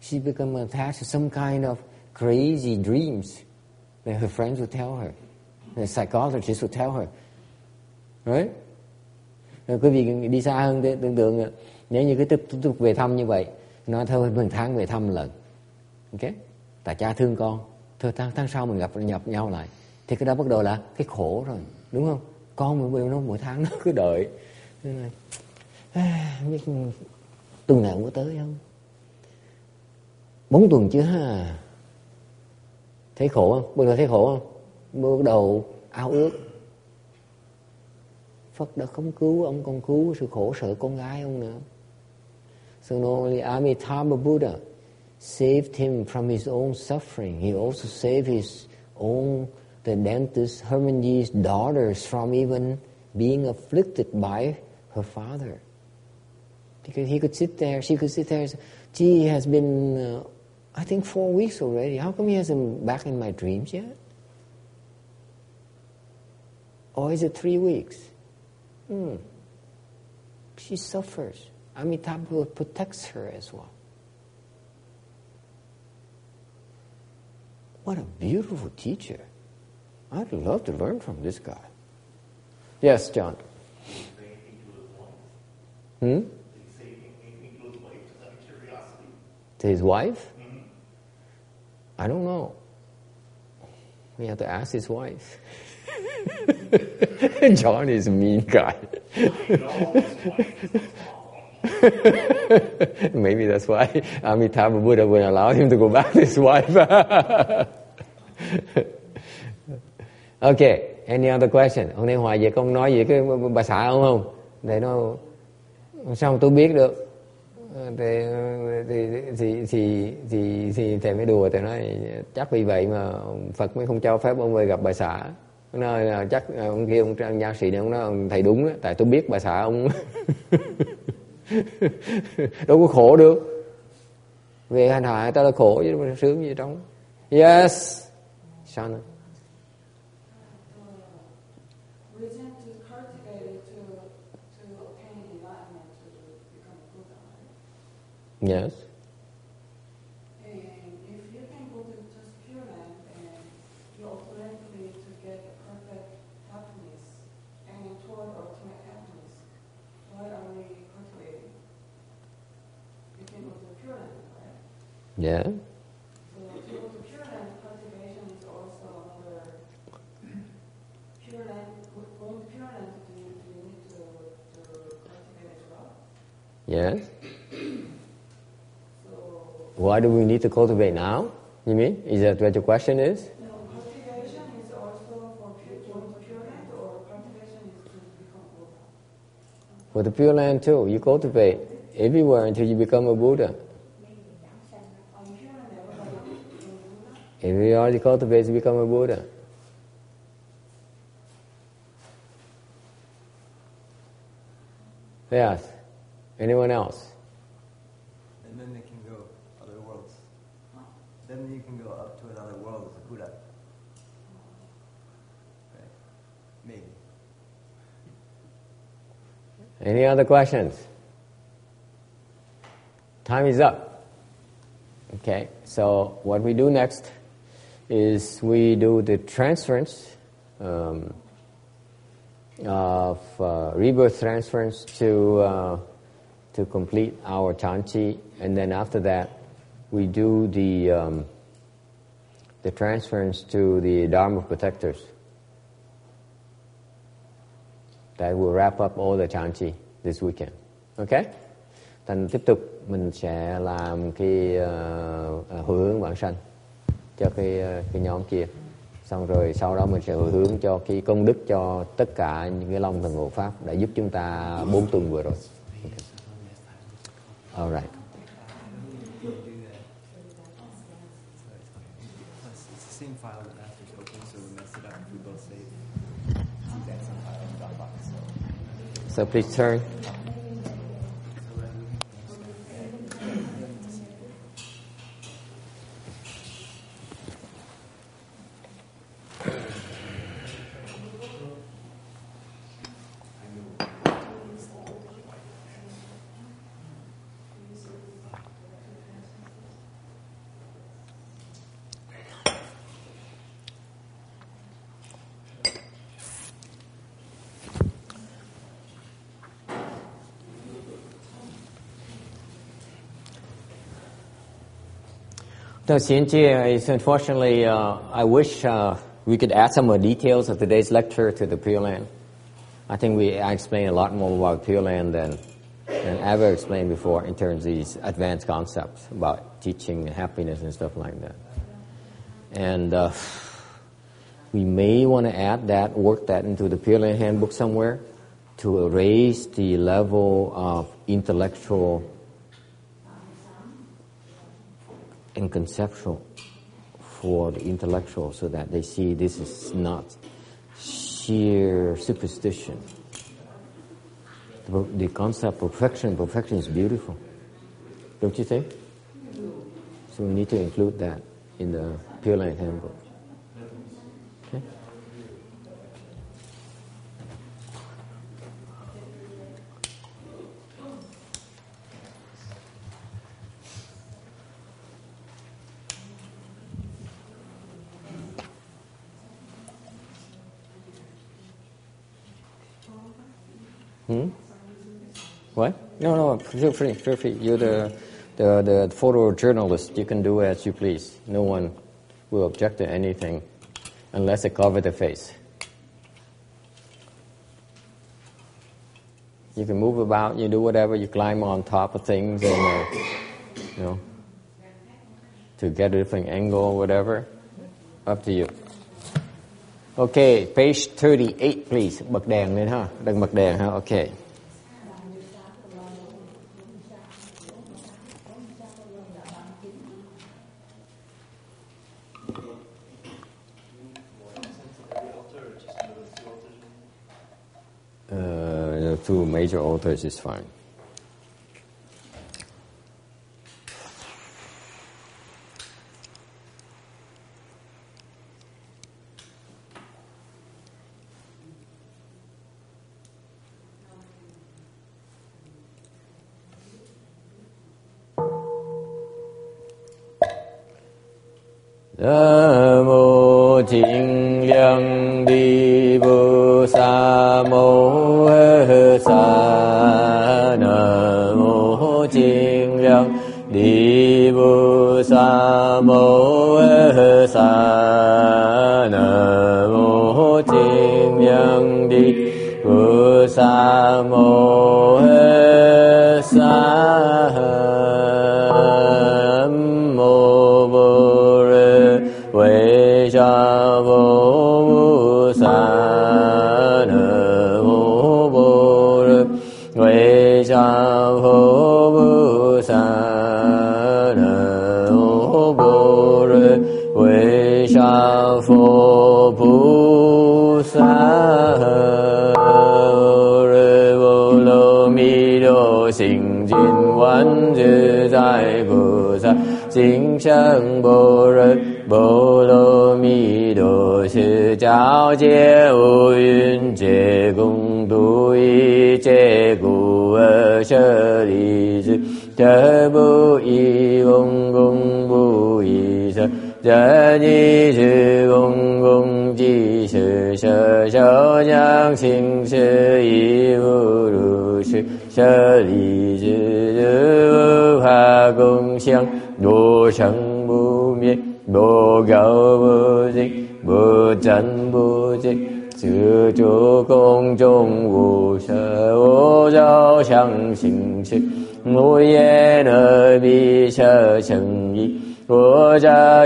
She become attached to some kind of crazy dreams that her friends would tell her, the psychologist would tell her. Right? Rồi. Quý vị đi xa hơn tưởng tượng nếu như cứ tiếp tục về thăm như vậy nó thôi mình tháng về thăm lần. Ok? Tại cha thương con. Thôi tháng, tháng sau mình gặp nhập nhau lại. Thì cái đó bắt đầu là cái khổ rồi đúng không? Con mình nó mỗi tháng nó cứ đợi. Nên là à, biết tuần nào có tới không? Bốn tuần chưa ha? Thấy khổ không? Bây giờ thấy khổ không? Bắt đầu ao ước Phật đã không cứu ông còn cứu sự khổ sở con gái ông nữa So not only Amitabha Buddha saved him from his own suffering, he also saved his own, the dentist Hermanji's daughters from even being afflicted by her father. Because he could sit there, she could sit there and say, gee, has been, uh, I think, four weeks already. How come he hasn't back in my dreams yet? Or is it three weeks? Hmm. She suffers. Amitabha protects her as well. What a beautiful teacher. I'd love to learn from this guy. Yes, John. Hmm? To his wife? I don't know. We have to ask his wife. <laughs> John is a mean guy. Maybe that's why Amitabha Buddha would allow him to go back to his wife. okay, any other question? Hôm nay Hoài về con nói gì cái bà xã ông không? Để nó sao tôi biết được? Thì thì thì thì thì, thì thầy mới đùa thầy nói chắc vì vậy mà Phật mới không cho phép ông về gặp bà xã. Nói là chắc ờ, ông kia ông nha sĩ này ông nói thầy đúng á, tại tôi biết bà xã ông. <laughs> Đâu có khổ được. Về hành hạ ta là khổ chứ mà sướng gì trong. Yes. Sao nữa, yes. Yeah. So Pure Land? Yes. So Why do we need to cultivate now? You mean? Is that what your question is? no, cultivation is also for pure, Land, or cultivation is to become Buddha. For the Pure Land too, you cultivate everywhere until you become a Buddha. On Pure Land, everybody is Buddha. Everybody cultivates to become a Buddha. Yes. Anyone else? And then they can go other worlds. Then you can go up to another world as a Buddha. Right? Maybe. Any other questions? Time is up. Okay, so what we do next is we do the transference um, of uh, rebirth transference to uh, to complete our chanchi, and then after that we do the um, the transference to the dharma protectors. That will wrap up all the chanchi this weekend. Okay? Thành tiếp tục mình sẽ làm cái uh, hướng vãng sanh cho cái ờ, cái nhóm kia. Xong rồi sau đó mình sẽ hồi hướng cho cái công đức cho tất cả những cái long thần hộ pháp đã giúp chúng ta bốn tuần vừa rồi. Okay. Alright. So please turn No, Xianjie unfortunately, uh, I wish uh, we could add some more details of today's lecture to the Pure Land. I think we I explained a lot more about Pure Land than, than ever explained before in terms of these advanced concepts about teaching happiness and stuff like that. And uh, we may want to add that, work that into the Pure Land Handbook somewhere to raise the level of intellectual and conceptual for the intellectual so that they see this is not sheer superstition. The, the concept of perfection, perfection is beautiful. Don't you think? So we need to include that in the Pure Land Handbook. Hmm? What? No, no, feel free, feel free. You're the, the, the photojournalist. You can do as you please. No one will object to anything unless it cover the face. You can move about, you do whatever, you climb on top of things and, uh, you know, to get a different angle, or whatever. Up to you. Okay, page 38 please. Bật đèn lên ha. Đừng bật đèn ha. Okay. Uh, two major altars is fine.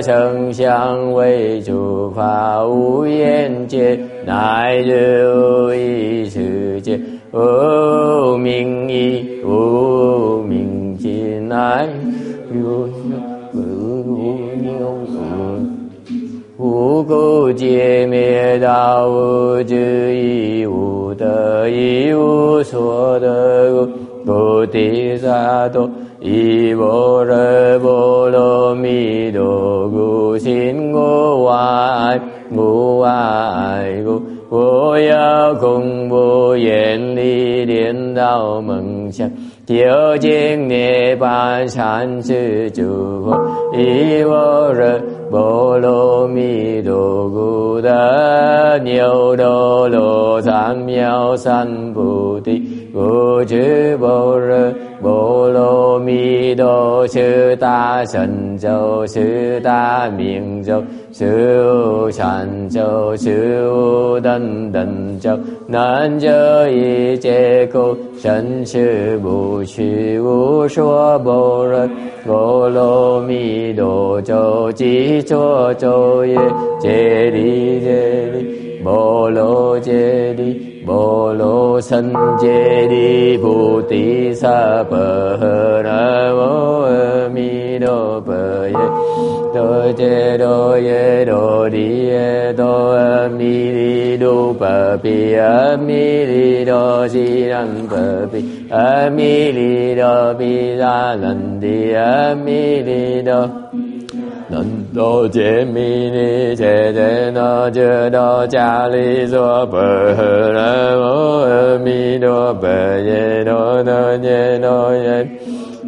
我者成相为诸法无眼界，乃至无意识界，无明意，无明尽，乃无无无故界灭道，无智亦无得，亦无所得故。菩提萨埵，依般若波罗蜜多故，心无爱，无爱故。我要恐怖远离颠倒梦想，究竟涅槃三世诸佛，依般若波罗蜜多故得牛多罗三藐三菩提。不知般若波罗蜜多是大神咒，是大明咒，是禅咒，是等等咒，难遮一切苦，生死不虚，无说般若波罗蜜多咒，即作咒也，揭谛揭谛，波罗揭谛。ओलो सञ्जेरिभूति सपह रारोपय द्वचेरो य रोमिली रोपरङ्गीरपि न दि अमिली न 南无揭弥尼揭揭那揭多迦利娑婆诃，南无阿弥陀佛耶多那揭多耶。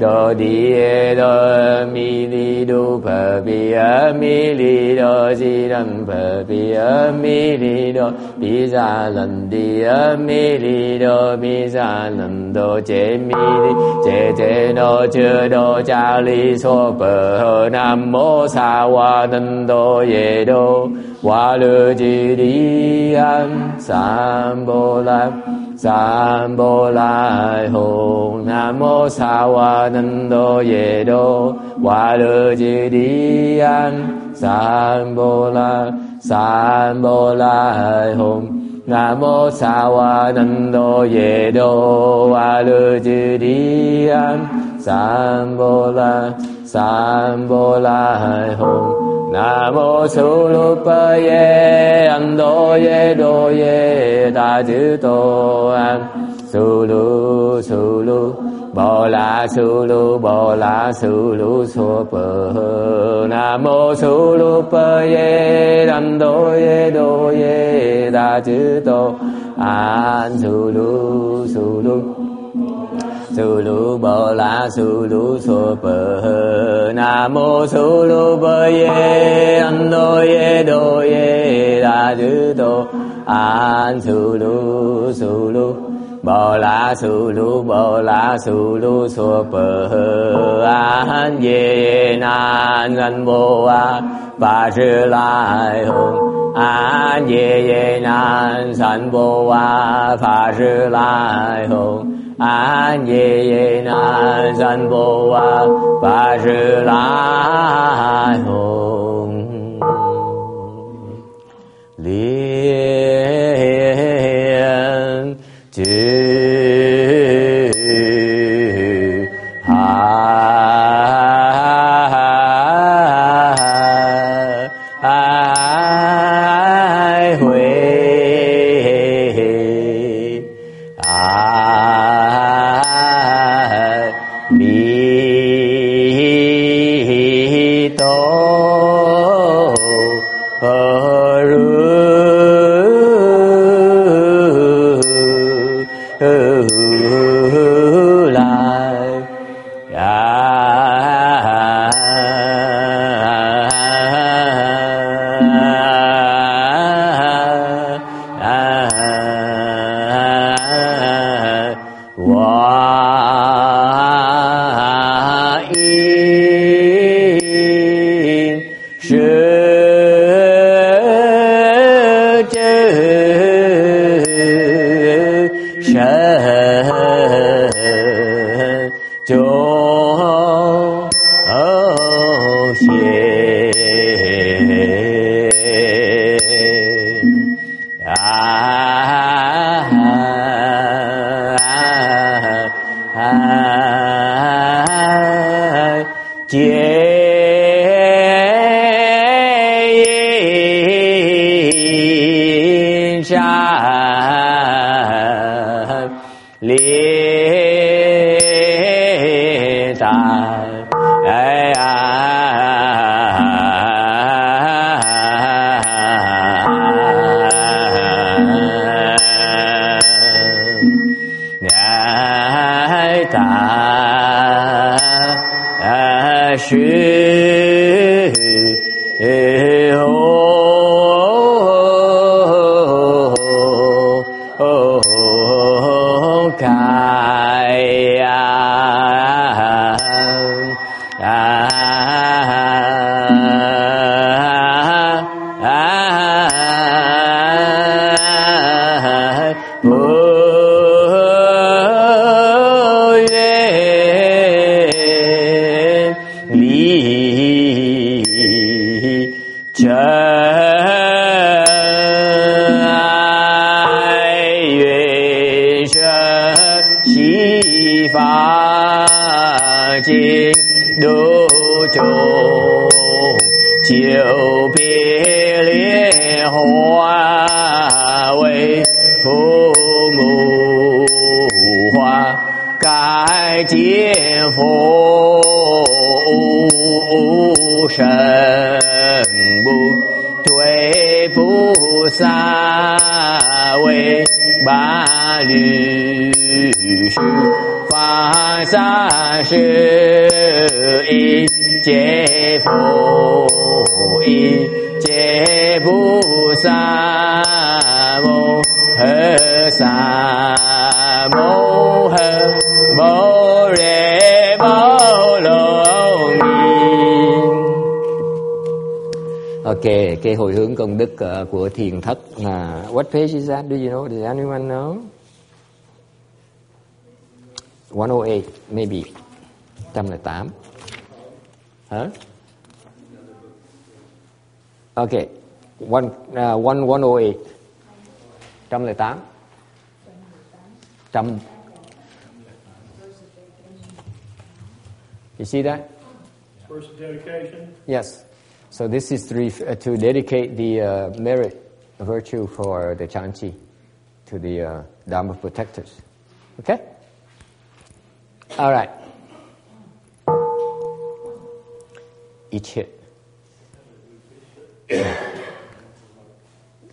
多地耶多阿弥利度巴比阿弥利多吉南巴比阿弥利多毗沙能地阿弥利多毗沙能多揭弥尼揭揭那揭多迦利娑婆诃，南无萨瓦能多耶多瓦勒吉利安三波罗。 Sam Lai Hồ Nam Mô Sa Wa Nan Đô Ye Đô Wa An. Sam La Sam Lai Hồ Nam Mô Sa Wa Nan Đô Ye Đô Wa An. Sam La Sam Lai Hồ 南无苏鲁巴耶安多耶多耶大智多安， Sulu Sulu Bồ La Sulu Bồ La Sulu Sô Bờ Nam Mô Sulu Bờ Ye Đam Đô Ye Đô Ye Đa Chư Tô An Sulu Sư Sulu Bồ La Sulu Sô Bờ Nam Mô Sulu Bờ Ye, an Đô Ye Đô Ye Đa Chư Tô An. Sulu Sulu Bồ La Sulu Bồ La Sulu Sô Bờ An Ye Nan an Bồ A, Ba Sư Lai Hùng An Ye Ye Nan San Bồ A, Ba Sư Lai Hùng 安耶耶那赞波哇巴日拉吽，莲尊 Ok, cái hồi hướng công đức uh, của thiền thất là what page is that? Do you know? Does anyone know? 108 maybe 108 Hả? Ok one, uh, one, 108 108 Trăm You see that? First dedication, Yes. So this is to, ref- uh, to dedicate the uh, merit virtue for the Chanchi to the uh, Dharma protectors. Okay? All right. Each hit.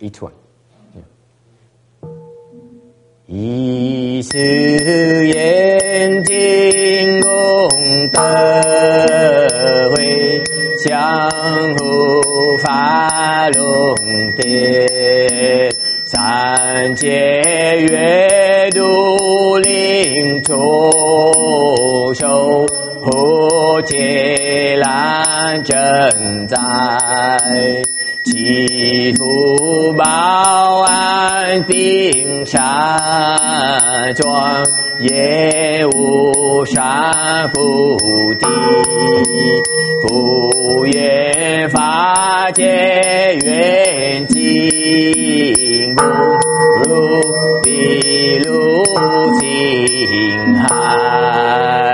Each one. Yeah. 以是眼睛功德会 相互发龙殿，三界阅读灵出手护劫难正在。祈福报安定山庄，夜无上菩提，不夜法界圆寂，不入彼路惊海。